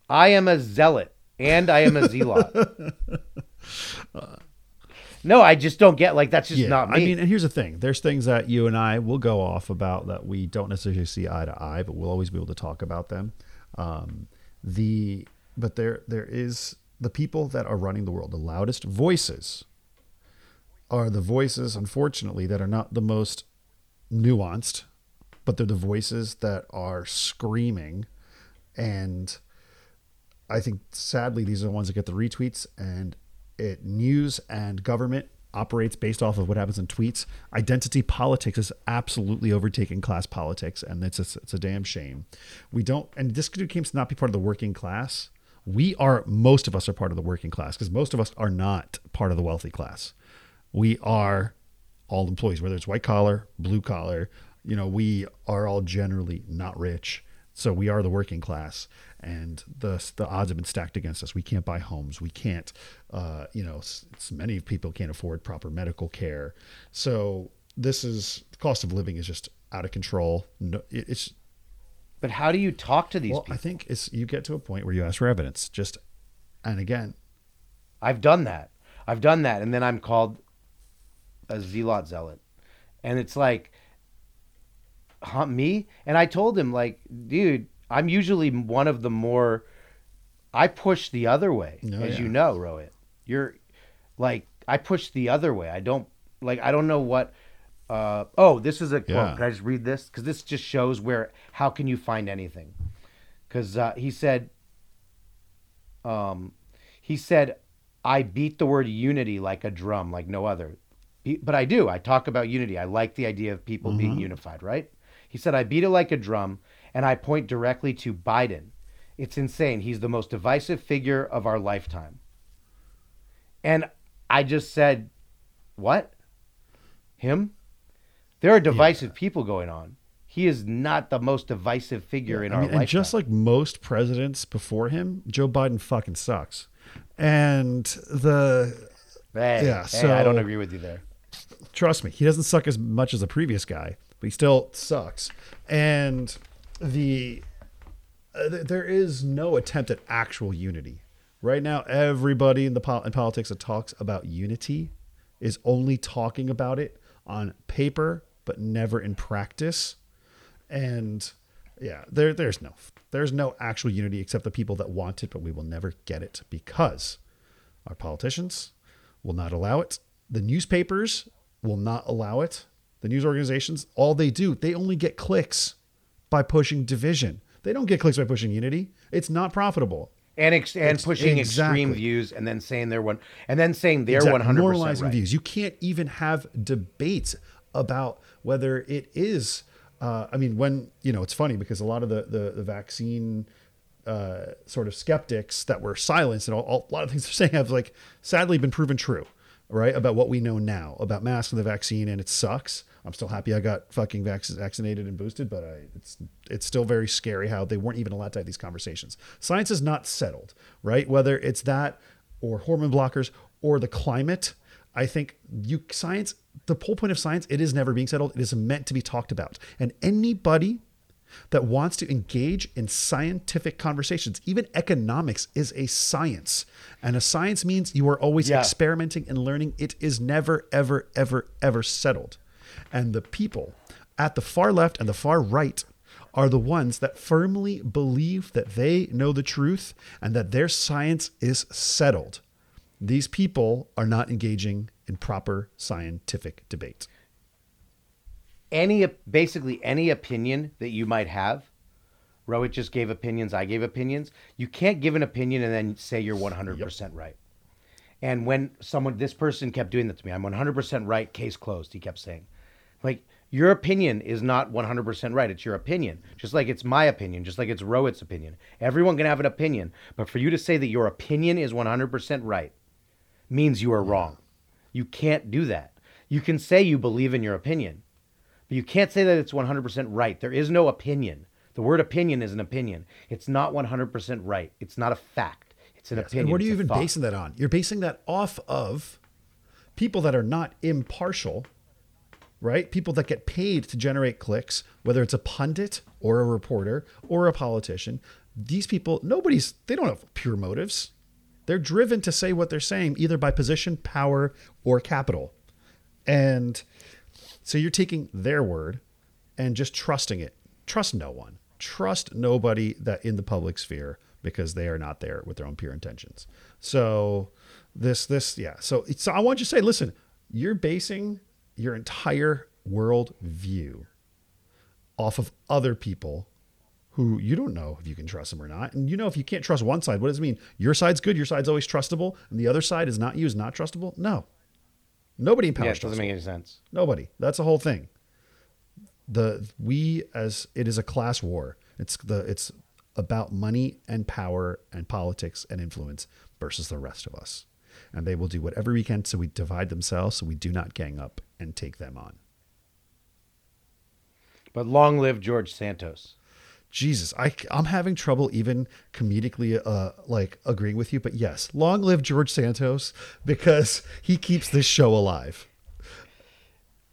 I am a zealot and I am a zealot. no, I just don't get like that's just yeah, not me. I mean, and here's the thing: there's things that you and I will go off about that we don't necessarily see eye to eye, but we'll always be able to talk about them. Um, the but there there is the people that are running the world, the loudest voices are the voices, unfortunately, that are not the most nuanced, but they're the voices that are screaming. And I think sadly, these are the ones that get the retweets and it news and government operates based off of what happens in tweets. Identity politics is absolutely overtaking class politics, and it's a, it's a damn shame. We don't, and this dude claims to not be part of the working class. We are, most of us are part of the working class because most of us are not part of the wealthy class. We are all employees, whether it's white collar, blue collar. You know, we are all generally not rich. So we are the working class, and the the odds have been stacked against us. We can't buy homes. We can't, uh, you know, s- s- many people can't afford proper medical care. So this is the cost of living is just out of control. No, it- it's but how do you talk to these well, people? I think it's you get to a point where you ask for evidence. Just and again, I've done that. I've done that, and then I'm called a zealot zealot, and it's like, huh, me? And I told him like, dude, I'm usually one of the more. I push the other way, Oh, as yeah. you know, Rohit. You're like I push the other way. I don't like. I don't know what. Uh, oh, this is a quote. Yeah. Can I just read this? Because this just shows where. How can you find anything? Because uh, he said. Um, he said, I beat the word unity like a drum, like no other. But I do. I talk about unity. I like the idea of people being Mhm. unified, right? He said, I beat it like a drum, and I point directly to Biden. It's insane. He's the most divisive figure of our lifetime. And I just said, What? Him? There are divisive people going on. He is not the most divisive figure in I our mean, lifetime. and just like most presidents before him, Joe Biden fucking sucks. And the Hey, yeah, hey, so I don't agree with you there. Trust me, he doesn't suck as much as the previous guy, but he still sucks. And the uh, th- there is no attempt at actual unity right now. Everybody in the pol- in politics that talks about unity is only talking about it on paper, but never in practice. And yeah, there there's no there's no actual unity except the people that want it, but we will never get it because our politicians will not allow it. The newspapers will not allow it. The news organizations, all they do, they only get clicks by pushing division. They don't get clicks by pushing unity. It's not profitable. and ex- and It's- pushing exactly. extreme views and then saying they're one and then saying they're one hundred percent right. views. You can't even have debates about whether it is. Uh, I mean, when you know, it's funny because a lot of the the, the vaccine uh, sort of skeptics that were silenced and all, all- a lot of things they're saying have like sadly been proven true, right? About what we know now about masks and the vaccine, and it sucks. I'm still happy I got fucking vac- vaccinated and boosted, but I, it's it's still very scary how they weren't even allowed to have these conversations. Science is not settled, right? Whether it's that or hormone blockers or the climate, I think you science. The whole point of science, it is never being settled. It is meant to be talked about, and anybody that wants to engage in scientific conversations. Even economics is a science. And a science means you are always Yeah. experimenting and learning. It is never, ever, ever, ever settled. And the people at the far left and the far right are the ones that firmly believe that they know the truth and that their science is settled. These people are not engaging in proper scientific debate. Any basically any opinion that you might have, Rohit just gave opinions. I gave opinions. You can't give an opinion and then say you're one hundred percent right. And when someone, this person kept doing that to me, I'm 100% right, case closed, he kept saying. Like, your opinion is not 100% right. It's your opinion. Just like it's my opinion, just like it's Rohit's opinion. Everyone can have an opinion. But for you to say that your opinion is 100% right means you are wrong. You can't do that. You can say you believe in your opinion, but you can't say that it's 100% right. There is no opinion. The word opinion is an opinion. It's not 100% right. It's not a fact. It's an Yes. opinion. And what are you even thought. basing that on? You're basing that off of people that are not impartial, right? People that get paid to generate clicks, whether it's a pundit or a reporter or a politician. These people, nobody's, they don't have pure motives. They're driven to say what they're saying either by position, power, or capital. And so you're taking their word and just trusting it. Trust no one. Trust nobody that in the public sphere because they are not there with their own pure intentions. So this this yeah. So so I want you to say, listen, you're basing your entire world view off of other people who you don't know if you can trust them or not. And you know if you can't trust one side, what does it mean? Your side's good, your side's always trustable, and the other side is not you, is not trustable? No. Nobody in power Yeah, it doesn't trustable. make any sense. Nobody. That's the whole thing. The we as it is a class war. It's the it's about money and power and politics and influence versus the rest of us. And they will do whatever we can so we divide themselves so we do not gang up and take them on. But long live George Santos. Jesus, I, I'm having trouble even comedically uh, like agreeing with you, but yes, long live George Santos because he keeps this show alive.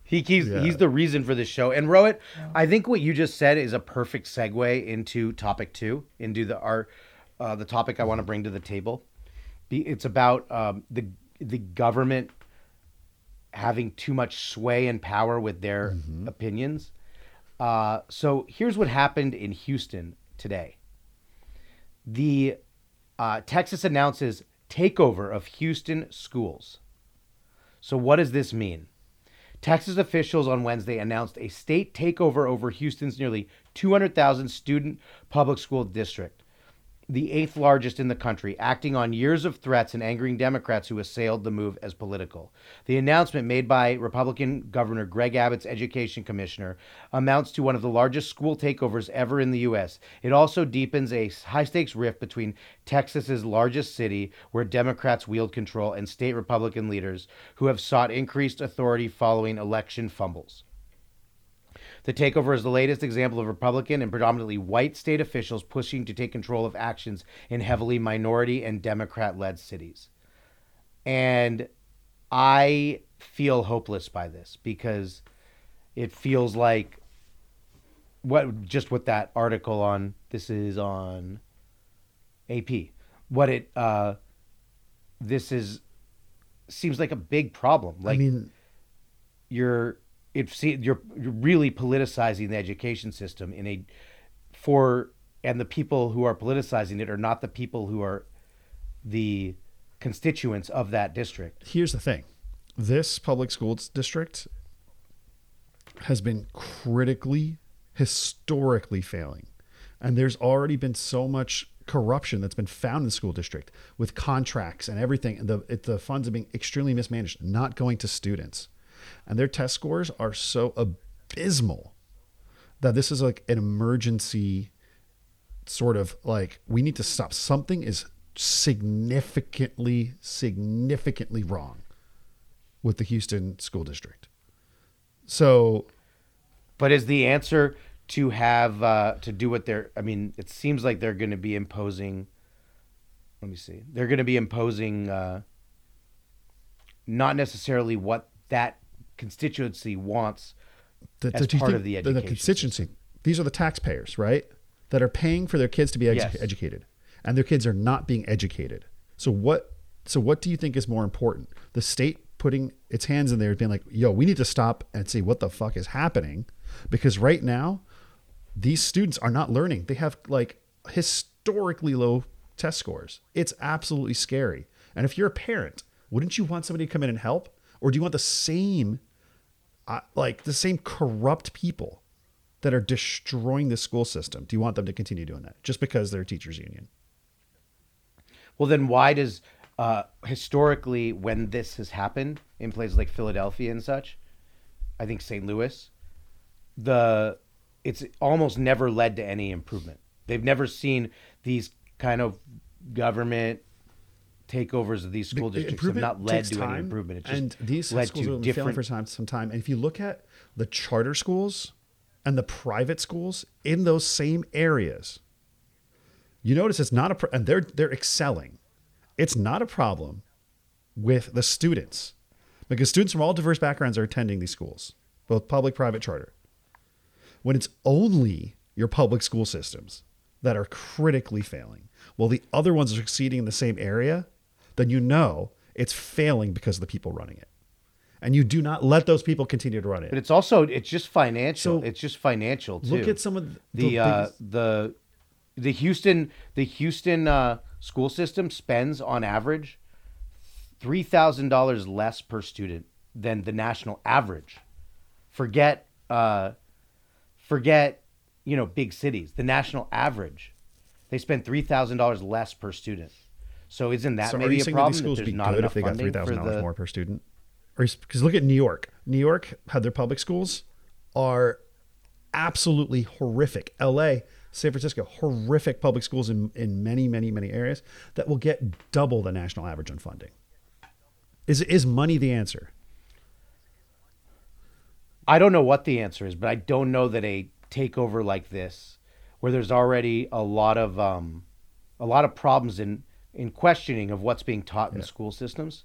He keeps Yeah. he's the reason for this show. And Rohit, I think what you just said is a perfect segue into topic two, into the our uh, the topic I want to bring to the table. It's about um, the the government having too much sway and power with their opinions. Uh, so here's what happened in Houston today. The uh, Texas announces takeover of Houston schools. So what does this mean? Texas officials on Wednesday announced a state takeover over Houston's nearly 200,000 student public school district, the eighth largest in the country, acting on years of threats and angering Democrats who assailed the move as political. The announcement made by Republican Governor Greg Abbott's education commissioner amounts to one of the largest school takeovers ever in the U.S. It also deepens a high stakes rift between Texas's largest city, where Democrats wield control, and state Republican leaders who have sought increased authority following election fumbles. The takeover is the latest example of Republican and predominantly white state officials pushing to take control of actions in heavily minority and Democrat led cities. And I feel hopeless by this because it feels like what just what that article on this is on AP. What it uh this is seems like a big problem. Like I mean, you're it see you're, you're really politicizing the education system in a for and the people who are politicizing it are not the people who are the constituents of that district. here's the thing. This public schools district has been critically historically failing. And there's already been so much corruption that's been found in the school district with contracts and everything and the it, the funds are being extremely mismanaged not going to students and their test scores are so abysmal that this is like an emergency sort of like we need to stop something is significantly significantly wrong with the Houston school district. So But is the answer to have uh, to do what they're? I mean, it seems like they're going to be imposing. Let me see. They're going to be imposing uh, not necessarily what that constituency wants the, as part think of the the, education. constituency. These are the taxpayers right that are paying for their kids to be edu- Yes. educated and their kids are not being educated. So what so what do you think is more important? The state putting its hands in there being like yo we need to stop and see what the fuck is happening because right now these students are not learning. They have like historically low test scores. It's absolutely scary. And if you're a parent wouldn't you want somebody to come in and help or do you want the same uh, like the same corrupt people that are destroying the school system. Do you want them to continue doing that just because they're a teachers union? Well, then why does uh, historically when this has happened in places like Philadelphia and such, I think St. Louis, the it's almost never led to any improvement. They've never seen these kind of government takeovers of these school The districts have not led to any improvement. It just and these led schools to have been failing different. for time, some time. And if you look at the charter schools and the private schools in those same areas, you notice it's not a pro- and they're they're excelling. It's not a problem with the students because students from all diverse backgrounds are attending these schools, both public, private, charter. When it's only your public school systems that are critically failing, while the other ones are succeeding in the same area, then you know it's failing because of the people running it. And you do not let those people continue to run it. But it's also it's just financial. So, it's just financial too. look at some of the the uh, the the Houston the Houston uh, school system spends on average three thousand dollars less per student than the national average. Forget uh, forget you know big cities. The national average, they spend three thousand dollars less per student. So isn't that so maybe a problem? these schools that be good enough if they got funding three thousand dollars the- more per student? Or because look at New York. New York had their public schools are absolutely horrific. L.A., San Francisco, horrific public schools in in many many many areas that will get double the national average on funding. Is is money the answer? I don't know what the answer is, but I don't know that a takeover like this, where there's already a lot of um, a lot of problems in in questioning of what's being taught in the school systems,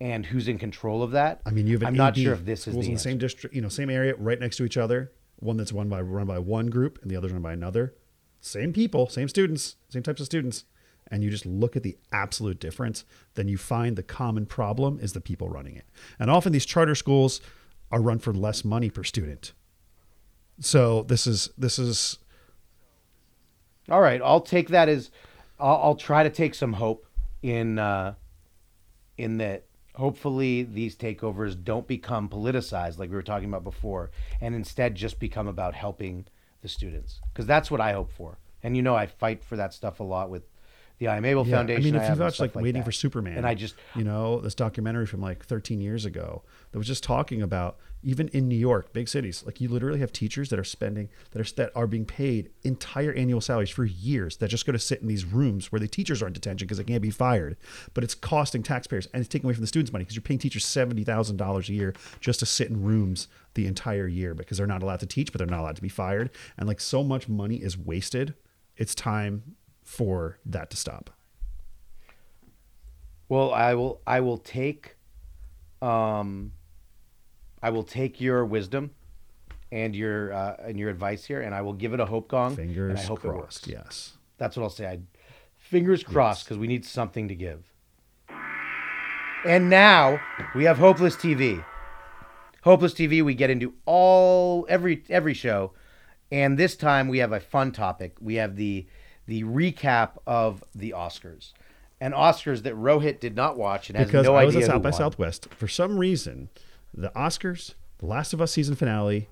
and who's in control of that. I mean, you have an I'm not sure if this is the in the same district, you know, same area, right next to each other. One that's run by run by one group, and the other's run by another. Same people, same students, same types of students, and you just look at the absolute difference. Then you find the common problem is the people running it, and often these charter schools are run for less money per student. So this is this is All right, I'll take that as I'll, I'll try to take some hope in uh, in that. Hopefully, these takeovers don't become politicized like we were talking about before, and instead just become about helping the students because that's what I hope for. And you know, I fight for that stuff a lot with the I Am Able Yeah, Foundation. I mean, if and watched stuff like, Waiting that. for Superman, and I just you know this documentary from like 13 years ago that was just talking about even in New York, big cities, like you literally have teachers that are spending that are that are being paid entire annual salaries for years that just go to sit in these rooms where the teachers are in detention because they can't be fired, but it's costing taxpayers and it's taking away from the students' money because you're paying teachers seventy thousand dollars a year just to sit in rooms the entire year because they're not allowed to teach, but they're not allowed to be fired, and like so much money is wasted. It's time for that to stop. Well, I will. I will take. Um, I will take your wisdom, and your uh, and your advice here, and I will give it a hope gong. Fingers and I hope crossed, It works. yes. that's what I'll say. I fingers crossed because we need something to give. And now we have Hopeless TV. Hopeless TV. We get into all every every show, and this time we have a fun topic. We have the the recap of the Oscars, and Oscars that Rohit did not watch and has because no I was idea at South by won. Southwest. For some reason, the Oscars, The Last of Us season finale,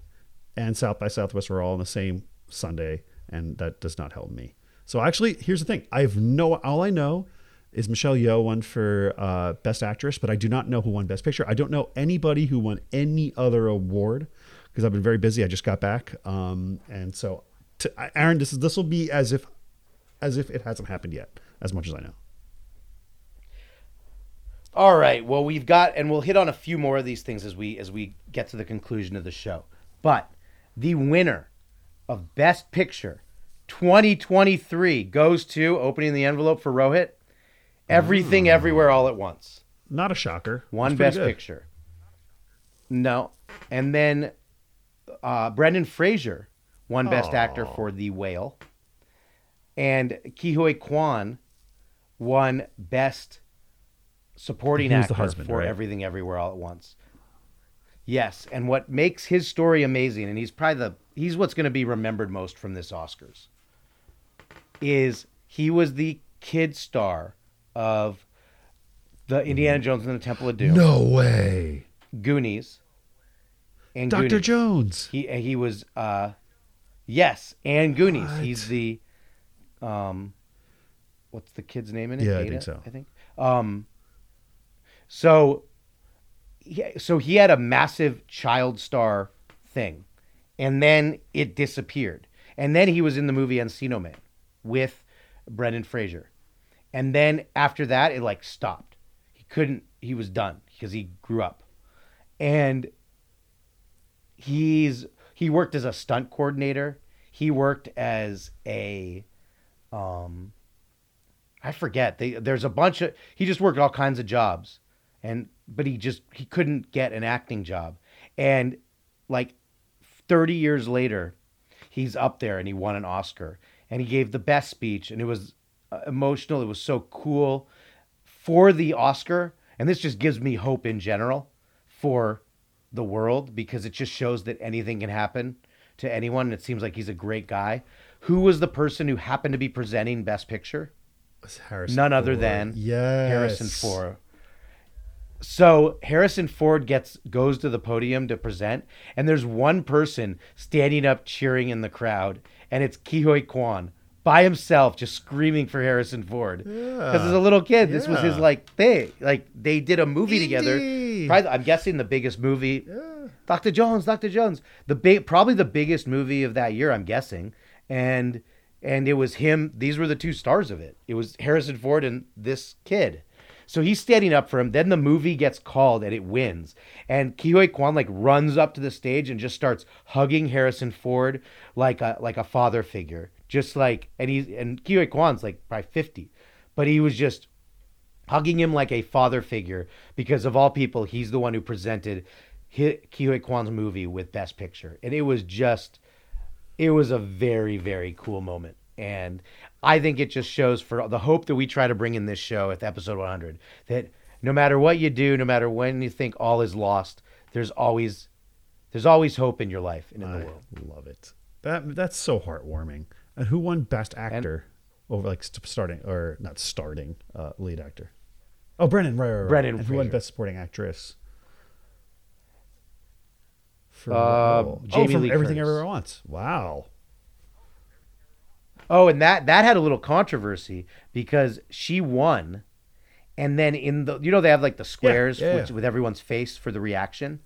and South by Southwest were all on the same Sunday, and that does not help me. So actually, here's the thing: I have no. All I know is Michelle Yeoh won for uh, Best Actress, but I do not know who won Best Picture. I don't know anybody who won any other award because I've been very busy. I just got back, um, and so to, Aaron, this is this will be as if as if it hasn't happened yet, as much as I know. All right. Well, we've got, and we'll hit on a few more of these things as we as we get to the conclusion of the show. But the winner of Best Picture 2023 goes to opening the envelope for Rohit. Everything, everywhere, all at once. Not a shocker. One Best good. Picture. No, and then uh, Brendan Fraser won Best Actor for The Whale, and Ke Huy Quan won Best Supporting Actor husband, for right? Everything Everywhere All at Once. Yes, and what makes his story amazing, and he's probably the he's what's going to be remembered most from this Oscars, is he was the kid star of the Indiana Jones and the Temple of Doom. No way. Goonies. And Dr. Goonies. Jones. He he was uh yes, and Goonies. What? He's the um what's the kid's name in it? Yeah, I think so. I think. Um so he, so he had a massive child star thing and then it disappeared. And then he was in the movie Encino Man with Brendan Fraser. And then after that it like stopped. He couldn't he was done because he grew up. And he's he worked as a stunt coordinator. He worked as a um I forget. They, there's a bunch of he just worked all kinds of jobs. And but he just he couldn't get an acting job. And like 30 years later, he's up there and he won an Oscar and he gave the best speech and it was uh, emotional. It was so cool for the Oscar. And this just gives me hope in general for the world because it just shows that anything can happen to anyone. It seems like he's a great guy. Who was the person who happened to be presenting Best Picture? Harrison None other than Yes. Harrison Ford. So Harrison Ford gets goes to the podium to present, and there's one person standing up cheering in the crowd, and it's Ke Huy Quan by himself, just screaming for Harrison Ford. Because as a little kid, this was his like thing. Like they did a movie Indy. together. Probably, I'm guessing the biggest movie. Dr. Jones, Dr. Jones, the big, probably the biggest movie of that year. I'm guessing, and and it was him. These were the two stars of it. It was Harrison Ford and this kid. So he's standing up for him. Then the movie gets called and it wins. And Ke Huy Quan like runs up to the stage and just starts hugging Harrison Ford like a like a father figure. Just like and he's and Ke Huy Quan's like probably 50. But he was just hugging him like a father figure because of all people, he's the one who presented Ke Huy Quan's movie with Best Picture. And it was just it was a very very cool moment and i think it just shows for the hope that we try to bring in this show at episode 100 that no matter what you do no matter when you think all is lost there's always there's always hope in your life and in the world love it. That that's so heartwarming. And who won Best Actor over like starting or not starting uh, lead actor? Oh, Brennan, right, right, right. Brendan And who won Best Supporting Actress? For Uh. Jamie oh, from Lee Everything Curtis. Everywhere Wants. Wow. Oh and that that had a little controversy because she won and then in the you know they have like the squares yeah, which, yeah. with everyone's face for the reaction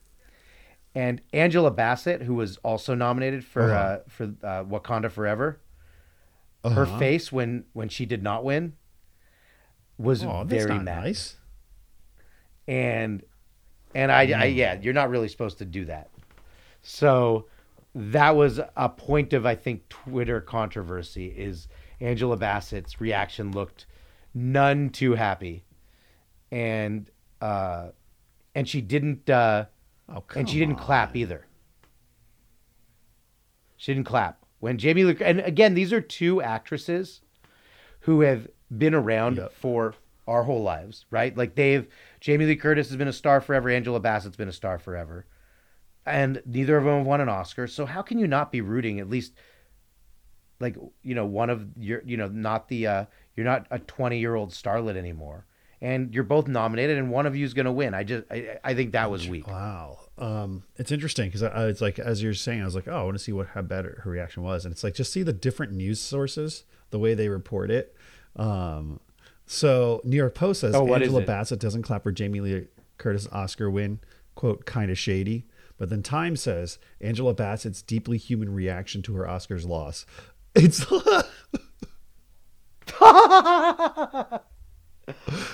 and angela bassett who was also nominated for Uh-huh. uh, for uh, wakanda forever her Uh-huh. face when when she did not win was Oh, very nice. And and I, I yeah, you're not really supposed to do that. So that was a point of I think Twitter controversy is Angela Bassett's reaction looked none too happy. And uh and she didn't uh Oh, and she didn't clap either. She didn't clap. When Jamie Lee and again, these are two actresses who have been around for our whole lives, right? Like they've Jamie Lee Curtis has been a star forever, Angela Bassett's been a star forever. And neither of them have won an Oscar. So how can you not be rooting at least like you know, one of your you know, not the uh you're not a 20-year-old starlet anymore. And you're both nominated and one of you is going to win. I just I, I think that was weak. Wow. Um, it's interesting because I, I, it's like as you're saying, I was like, oh, I want to see what how bad her her reaction was, and it's like just see the different news sources, the way they report it. Um, so New York Post says Oh, Angela? Bassett doesn't clap for Jamie Lee Curtis Oscar win, quote, kind of shady. But then Time says Angela Bassett's deeply human reaction to her Oscars loss. It's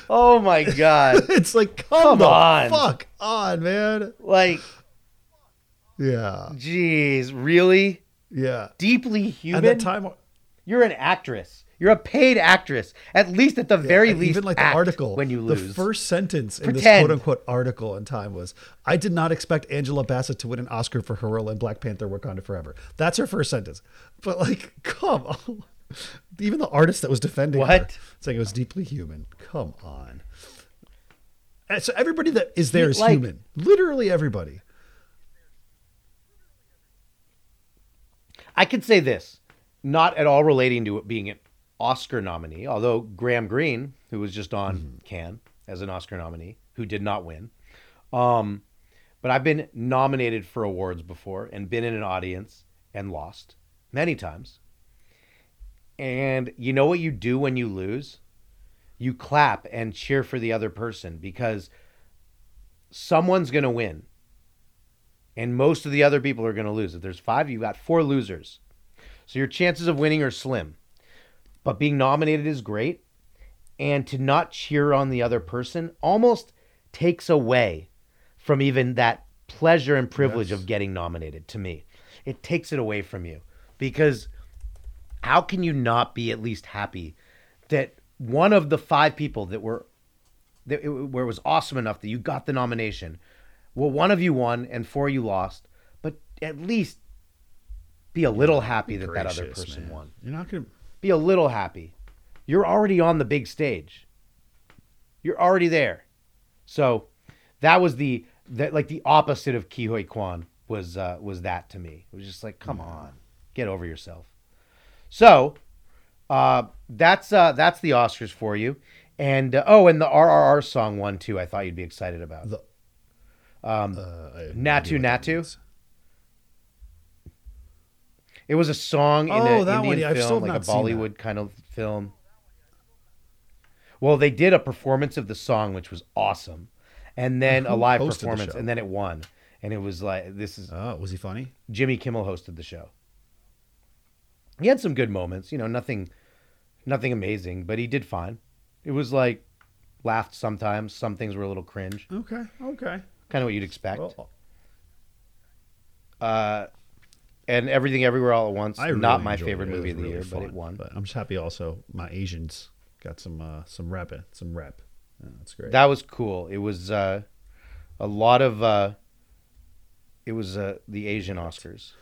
oh my god. it's like come, Come on. fuck on, man. Like Yeah, Jeez, really? yeah. Deeply human. At that time, You're an actress. You're a paid actress. At least at the very least, even like the article when you lose. the first sentence in this quote unquote article in time was i did not expect angela bassett to win an oscar for her role in black panther wakanda forever. That's her first sentence. But like come on. Even the artist that was defending her, What? saying it was deeply human. Come on. And so everybody that is there is Like- human. Literally everybody. I could say this, not at all relating to it being Oscar nominee, although Graham Greene, who was just on Mm-hmm. Cannes as an Oscar nominee, who did not win. Um, but I've been nominated for awards before and been in an audience and lost many times. And you know what you do when you lose? You clap and cheer for the other person because someone's going to win and most of the other people are going to lose. If there's five, you've got four losers. So your chances of winning are slim. But being nominated is great. And to not cheer on the other person almost takes away from even that pleasure and privilege of getting nominated to me. it takes it away from you because how can you not be at least happy that one of the five people that were that it, where it was awesome enough that you got the nomination well one of you won and four you lost but at least be a little happy that that other person man. won You're not gonna. Be a little happy you're already on the big stage you're already there so that was the that like the opposite of Ke Huy Quan was uh, was that to me. It was just like, come on, get over yourself. So uh, that's uh, that's the Oscars for you. And uh, oh, and the RRR song one too. I thought you'd be excited about. The- um, have Naatu Naatu. It was a song in Oh, an one. Indian Yeah, still film, like a not seen that. Bollywood kind of film. Well, they did a performance of the song, which was awesome, and then a live performance, and then it won. And it was like this is. Oh, was he funny? Jimmy Kimmel hosted the show. He had some good moments, you know, nothing, nothing amazing, but he did fine. It was like laughed sometimes. Some things were a little cringe, Okay. Okay. kind of what you'd expect. Well, Uh, and everything, everywhere, all at once. I really not my favorite it. It movie of the really year, but it won. But I'm just happy also my Asians got some uh, some rep some rep. Yeah, that's great. That was cool. It was uh, a lot of. Uh, it was uh, the Asian Oscars.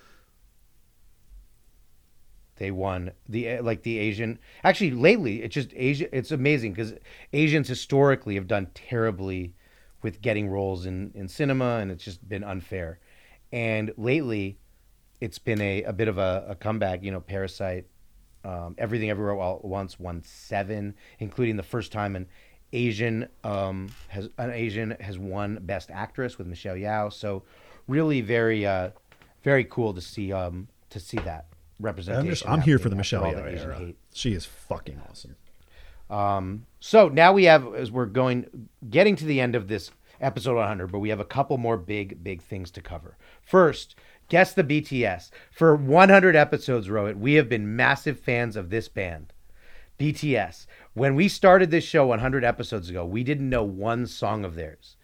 They won the uh, like the Asian. Actually, lately it's just Asia. It's amazing because Asians historically have done terribly with getting roles in in cinema, and it's just been unfair. And lately, it's been a, a bit of a, a comeback. You know, Parasite, um, Everything Everywhere All at Once won seven, including the first time an Asian um, has an Asian has won Best Actress with Michelle Yeoh. So, really very uh, very cool to see um, to see that representation. I'm, just, I'm here for the Michelle after all Yeoh the Asian era. hate. She is fucking awesome. Um, so now we have, as we're going, getting to the end of this episode 100, but we have a couple more big, big things to cover. First, guess the BTS. For 100 episodes, Rohit, we have been massive fans of this band, BTS. When we started this show 100 episodes ago, we didn't know one song of theirs,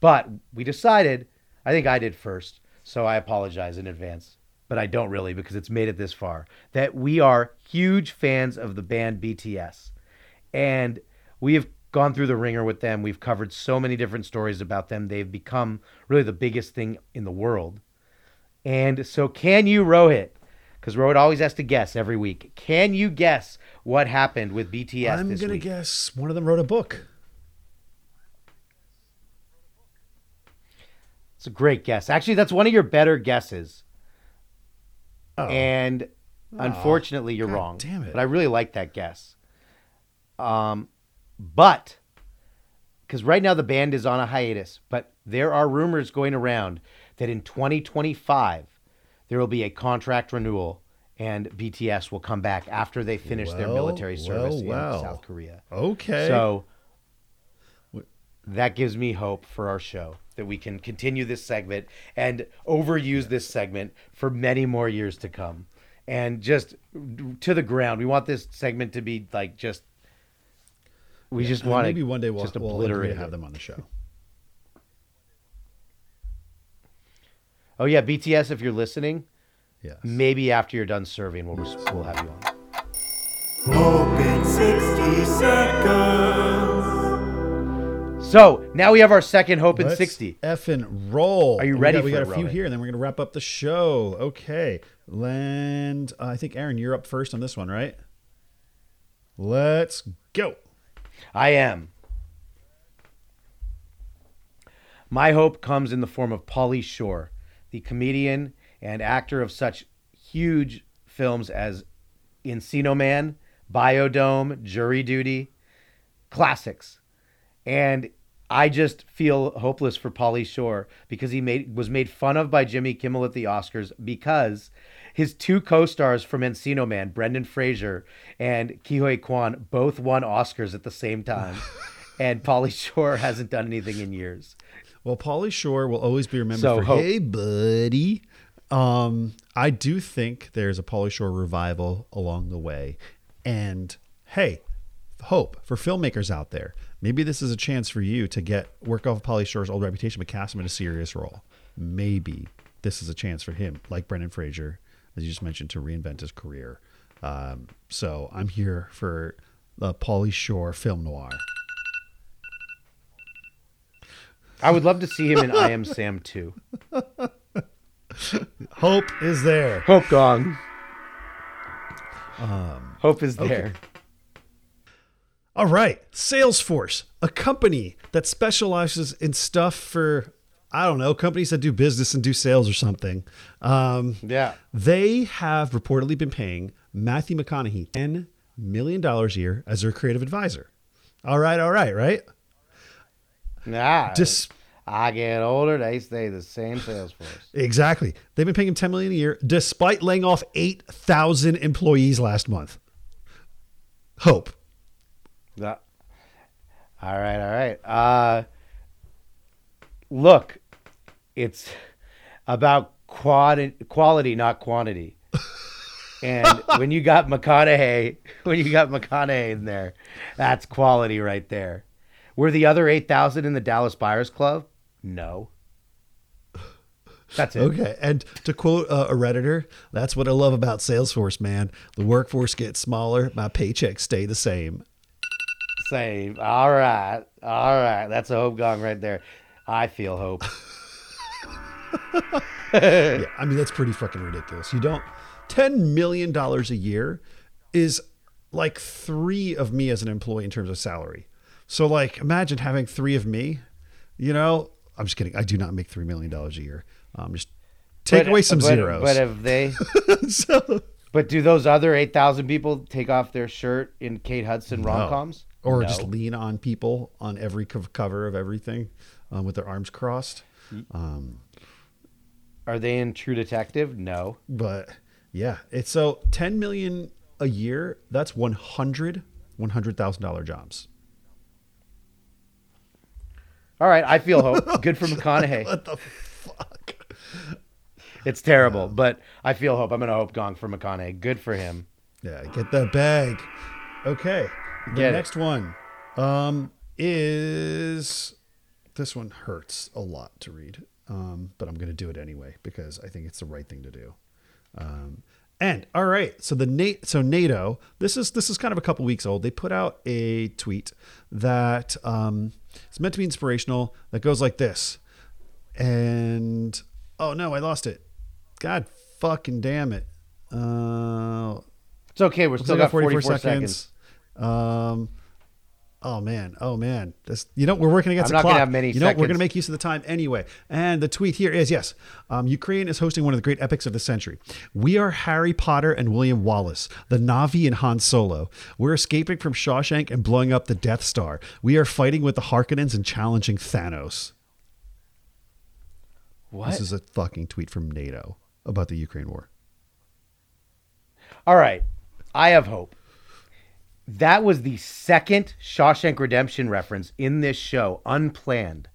but we decided. I think I did first, so I apologize in advance. But I don't really because it's made it this far. That we are huge fans of the band BTS and we have gone through the ringer with them. We've covered so many different stories about them. They've become really the biggest thing in the world. And so, can you, Rohit? Because Rohit always has to guess every week. Can you guess what happened with BTS I'm gonna week? guess one of them wrote a book. It's a great guess. Actually, that's one of your better guesses. Oh. And unfortunately, you're God wrong. damn it. But I really like that guess. Um, but because right now the band is on a hiatus, but there are rumors going around that in 2025 there will be a contract renewal and BTS will come back after they finish their military service well, well. in South Korea. Okay. So that gives me hope for our show that we can continue this segment and overuse this segment for many more years to come. And just to the ground. We want this segment to be like just we Yeah, just want maybe one day we'll, just we'll obliterate have them on the show. Oh yeah, BTS if you're listening, Yes. maybe after you're done serving we'll we'll have you on. Hope in 60 seconds. So, now we have our second hope in Let's 60. effing roll. Are you We ready got- We got, it, a few Rohit? here, and then we're gonna wrap up the show. Okay, Land, uh, I think Aaron, you're up first on this one, right? Let's go. I am. My hope comes in the form of Pauly Shore, the comedian and actor of such huge films as Encino Man, Biodome, Jury Duty, classics. And I just feel hopeless for Pauly Shore because he made was made fun of by Jimmy Kimmel at the Oscars because his two co-stars from Encino Man, Brendan Fraser and Ke Huy Quan, both won Oscars at the same time. and Pauly Shore hasn't done anything in years. Well, Pauly Shore will always be remembered So, for hope. "Hey, buddy." Um, I do think there's a Pauly Shore revival along the way, and hey, hope for filmmakers out there. Maybe this is a chance for you to get work off of Pauly Shore's old reputation, but cast him in a serious role. Maybe, this is a chance for him, like Brendan Fraser, as you just mentioned, to reinvent his career. Um, so I'm here for the Pauly Shore film noir. I would love to see him in I Am Sam too. Hope is there. Hope gong. Um, Hope is okay. there. All right, Salesforce, a company that specializes in stuff for I don't know companies that do business and do sales or something. Um, Yeah. they have reportedly been paying Matthew McConaughey ten million dollars a year as their creative advisor. All right, all right, right. Nah. Dis- I get older, they stay the same sales force. Exactly. They've been paying him ten million a year, despite laying off eight thousand employees last month. Hope. Yeah. All right, all right. Uh, look, it's about quad- quality, not quantity. And when you got McConaughey, when you got McConaughey in there, that's quality right there. Were the other 8,000 in the Dallas Buyers Club? No. That's it. Okay. And to quote uh, a Redditor, that's what I love about Salesforce, man. The workforce gets smaller, my paychecks stay the same. Same. All right. All right. That's a hope gong right there. I feel hope. yeah, I mean, that's pretty fucking ridiculous. You don't, $10 million a year is like three of me as an employee in terms of salary. So, like, imagine having three of me, you know, I'm just kidding. I do not make $3 million a year. Um, just take But- away some but- zeros. But if they, So- but do those other eight thousand people take off their shirt in Kate Hudson No. rom coms? Or just lean on people on every cover of everything um, with their arms crossed. Um, Are they in True Detective? No. but yeah, it's so 10 million a year. That's 100 $100,000 jobs. All right, I feel hope. Good for McConaughey. What the fuck? It's terrible, but I feel hope. I'm gonna hope gong for McConaughey. Good for him. Yeah, get that bag. Okay. The Get it. next one um, is this one hurts a lot to read, um, but I'm going to do it anyway because I think it's the right thing to do. Um, and all right, so the Nate, so NATO, this is this is kind of a couple weeks old. They put out a tweet that um, it's meant to be inspirational. That goes like this, and oh no, I lost it. God fucking damn it. Uh, It's okay. We're still got 44 seconds. Um, oh man, oh man. This, you know, we're working against I'm the not gonna have many you know, we're going to make use of the time anyway. And the tweet here is yes, um, Ukraine is hosting one of the great epics of the century. We are Harry Potter and William Wallace, the Navi and Han Solo. We're escaping from Shawshank and blowing up the Death Star. We are fighting with the Harkonnens and challenging Thanos. What? This is a fucking tweet from NATO about the Ukraine war. All right, I have hope. That was the second Shawshank Redemption reference in this show, unplanned.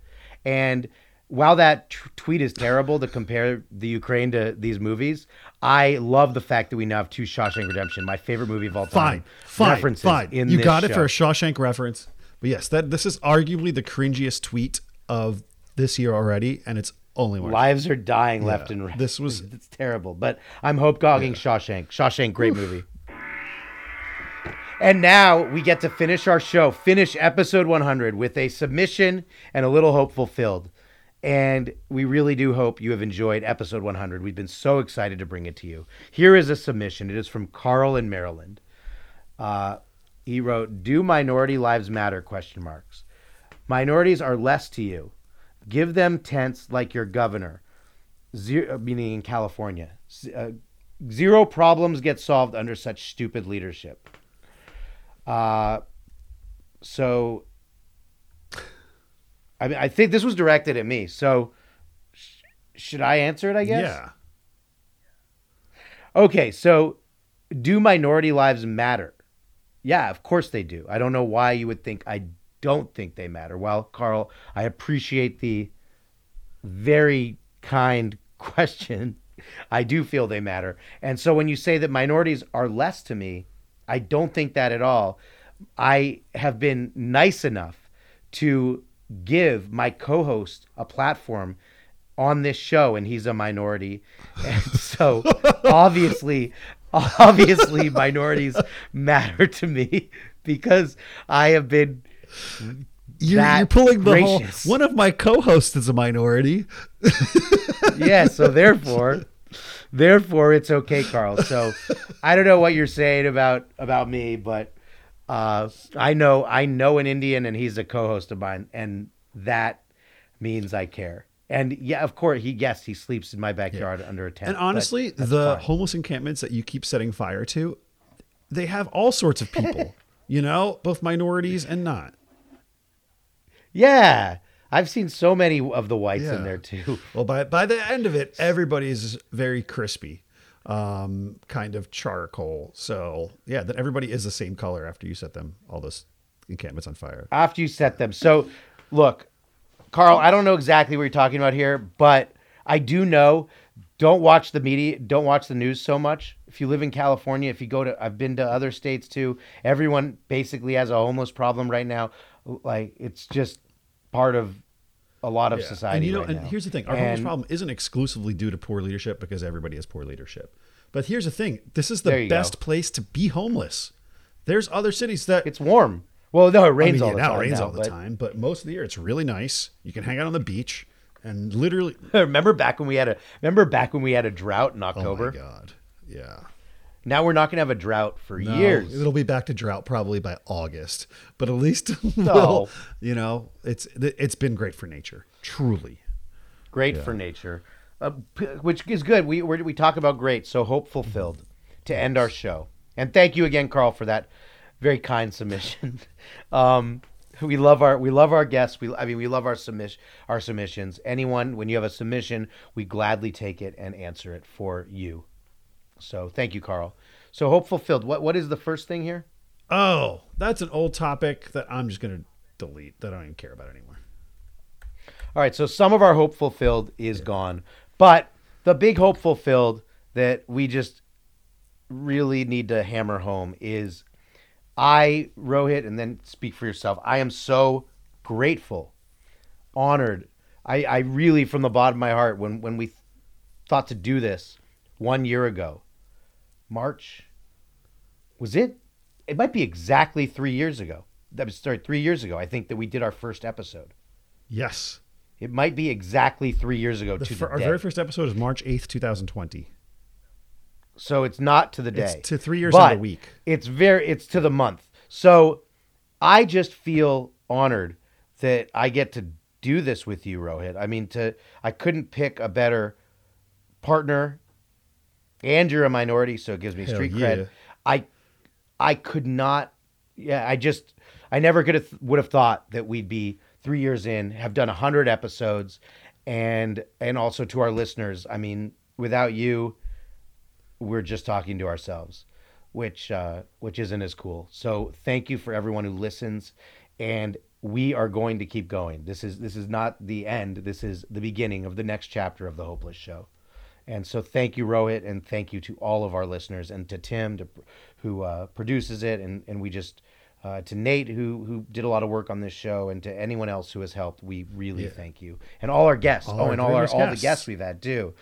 And while that t- tweet is terrible to compare the Ukraine to these movies, I love the fact that we now have two Shawshank Redemption, my favorite movie of all time. Fine, fine, references fine. In you got it for a show. Shawshank reference. But yes, that this is arguably the cringiest tweet of this year already, and it's only one. Lives are dying left Yeah, and right. this was- it's terrible, but I'm hope gogging Shawshank. Shawshank, great movie. And now we get to finish our show, finish episode 100 with a submission and a little hope fulfilled. And we really do hope you have enjoyed episode 100. We've been so excited to bring it to you. Here is a submission. It is from Carl in Maryland. Uh, he wrote, "Do minority lives matter?" Question marks. Minorities are less to you. Give them tents like your governor. Zero, meaning in California. Uh, zero problems get solved under such stupid leadership. Uh, so, I mean, I think this was directed at me. So, sh- should I answer it? I guess. Yeah. Okay, so do minority lives matter? Yeah, of course they do. I don't know why you would think I don't think they matter. Well, Carl, I appreciate the very kind question. I do feel they matter. And so when you say that minorities are less to me, I don't think that at all. I have been nice enough to give my co host a platform on this show, and he's a minority, and so obviously, obviously, minorities matter to me because I have been. You're, you're pulling the whole. One of my co-hosts is a minority. yeah, so therefore, therefore it's okay, Carl. So I don't know what you're saying about about me, but uh, I know I know an Indian, and he's a co-host of mine, and that means I care. And yeah, of course, he yes, he sleeps in my backyard under a tent. And honestly, the fine. homeless encampments that you keep setting fire to, they have all sorts of people. you know, both minorities and not. yeah, I've seen so many of the whites Yeah. in there too. Well, by by the end of it, everybody's very crispy, um, kind of charcoal. So yeah, that everybody is the same color after you set them all those encampments on fire. after you set them. So, look, Carl, I don't know exactly what you're talking about here, but I do know. Don't watch the media. Don't watch the news so much. If you live in California, if you go to, I've been to other states too. Everyone basically has a homeless problem right now. Like it's just part of a lot of Yeah. society And you know, right and now. here's the thing: our homeless problem isn't exclusively due to poor leadership because everybody has poor leadership. But here's the thing: this is the you go. best place to be homeless. There's other cities that it's warm. Well, no, it rains I mean, all the now time It rains now, all the but- time, but most of the year it's really nice. You can hang out on the beach and literally. remember back when we had a remember back when we had a drought in October. Oh my god! Yeah. Now we're not going to have a drought for No, years. It'll be back to drought probably by August, but at least No. we'll, you know, it's it's been great for nature, truly. great Yeah. for nature, uh, which is good. We we're, we talk about great, so hope fulfilled to end our show. And thank you again, Carl, for that very kind submission. um, we love our we love our guests. We I mean we love our submission our submissions. Anyone when you have a submission, we gladly take it and answer it for you. So thank you, Carl. So hope fulfilled. What what is the first thing here? Oh, that's an old topic that I'm just gonna delete. That I don't even care about anymore. All right, so some of our hope fulfilled is gone, but the big hope fulfilled that we just really need to hammer home is I, Rohit, and then speak for yourself. I am so grateful, honored. I, I really, from the bottom of my heart, when, when we thought to do this one year ago, March, was it? It might be exactly three years ago. That was sorry, three years ago. I think that we did our first episode. Yes. It might be exactly three years ago The to fir- our day. very first episode is March 8th, 2020. so it's not to the day. It's to three years but a week. It's very. It's to the month. So I just feel honored that I get to do this with you, Rohit. I mean, to I couldn't pick a better partner, and you're a minority, so it gives me Hell street yeah. cred. I I could not. Yeah, I just I never could have would have thought that we'd be three years in, have done a hundred episodes, and and also to our listeners. I mean, without you, we're just talking to ourselves, which uh, which isn't as cool. So thank you for everyone who listens, and we are going to keep going. This is this is not the end. This is the beginning of the next chapter of the Hopeless Show. And so thank you, Rohit, and thank you to all of our listeners, and to Tim, to, who uh, produces it, and, and we just uh, to Nate, who who did a lot of work on this show, and to anyone else who has helped. We really Yeah. thank you, and all our guests. All oh, our and all our previous all the guests. guests we've had too.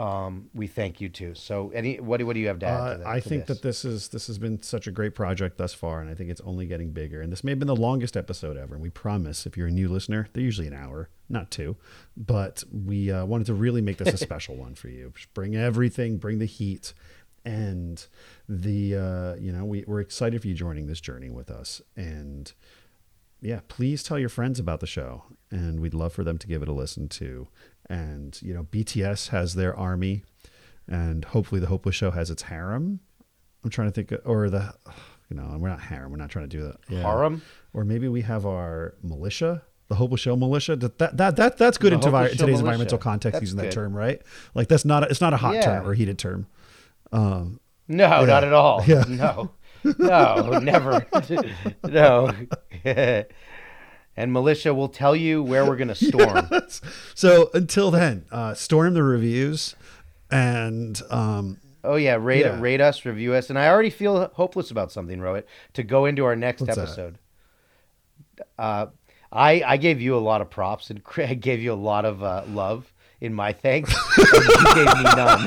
Um, we thank you too. So, any what do what do you have to add? Uh, to that, I to think this? that this is this has been such a great project thus far, and I think it's only getting bigger. And this may have been the longest episode ever. And we promise, if you're a new listener, they're usually an hour, not two. But we uh, wanted to really make this a special one for you. Just bring everything, bring the heat, and the uh, you know we, we're excited for you joining this journey with us. And yeah, please tell your friends about the show, and we'd love for them to give it a listen too. And you know, BTS has their army, and hopefully, the Hopeless Show has its harem. I'm trying to think, of, or the, you know, we're not harem. We're not trying to do that. Yeah. Harem? or maybe we have our militia, the Hopeless Show militia. That that, that, that that's good The in, today's militia. environmental context That's using that term, right? Like that's not a, it's not a hot Yeah. term or heated term. Um, No, yeah. not at all. Yeah. No, no, never. no. and militia will tell you where we're going to storm. Yes. So until then, uh, storm the reviews, and um, Oh yeah, rate Yeah. rate us, review us, and I already feel hopeless about something, Rohit. To go into our next What's episode, uh, I I gave you a lot of props and Craig gave you a lot of uh, love in my thanks, and you gave me none.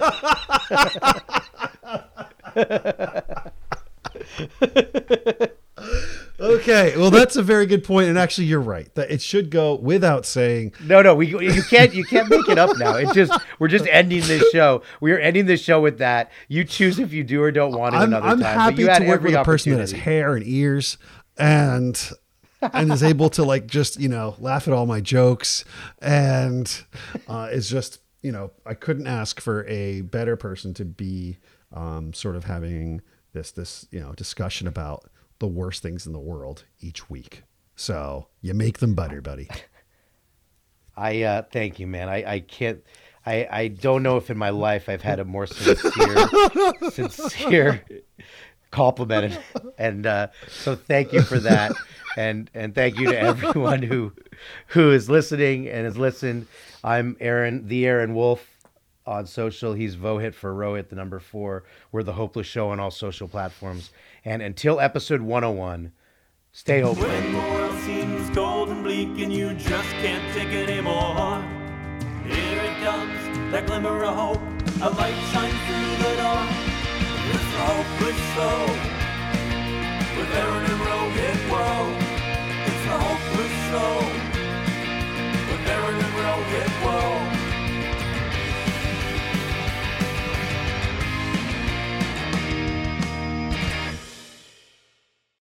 Okay, well that's a very good point, and actually you're right that it should go without saying. No, no, we you can't you can't make it up now. It just we're just ending this show. We are ending this show with that. You choose if you do or don't want it I'm, another I'm time. happy but you to work with a person that has hair and ears and and is able to like just you know laugh at all my jokes and uh, is just you know I couldn't ask for a better person to be um, sort of having this this you know discussion about the worst things in the world each week. So you make them better, buddy. I uh, thank you, man. I, I can't. I, I don't know if in my life I've had a more sincere, sincere compliment, and uh, so thank you for that, and and thank you to everyone who who is listening and has listened. I'm Aaron, the Aaron Wolf, on social. He's Vohit for Rohit, the number four. We're the Hopeless Show on all social platforms. And until episode 101, stay hopeful. When the world seems cold and bleak and you just can't take it anymore, here it comes, that glimmer of hope. A light shines through the soul. With World. It's hopeless soul. With World.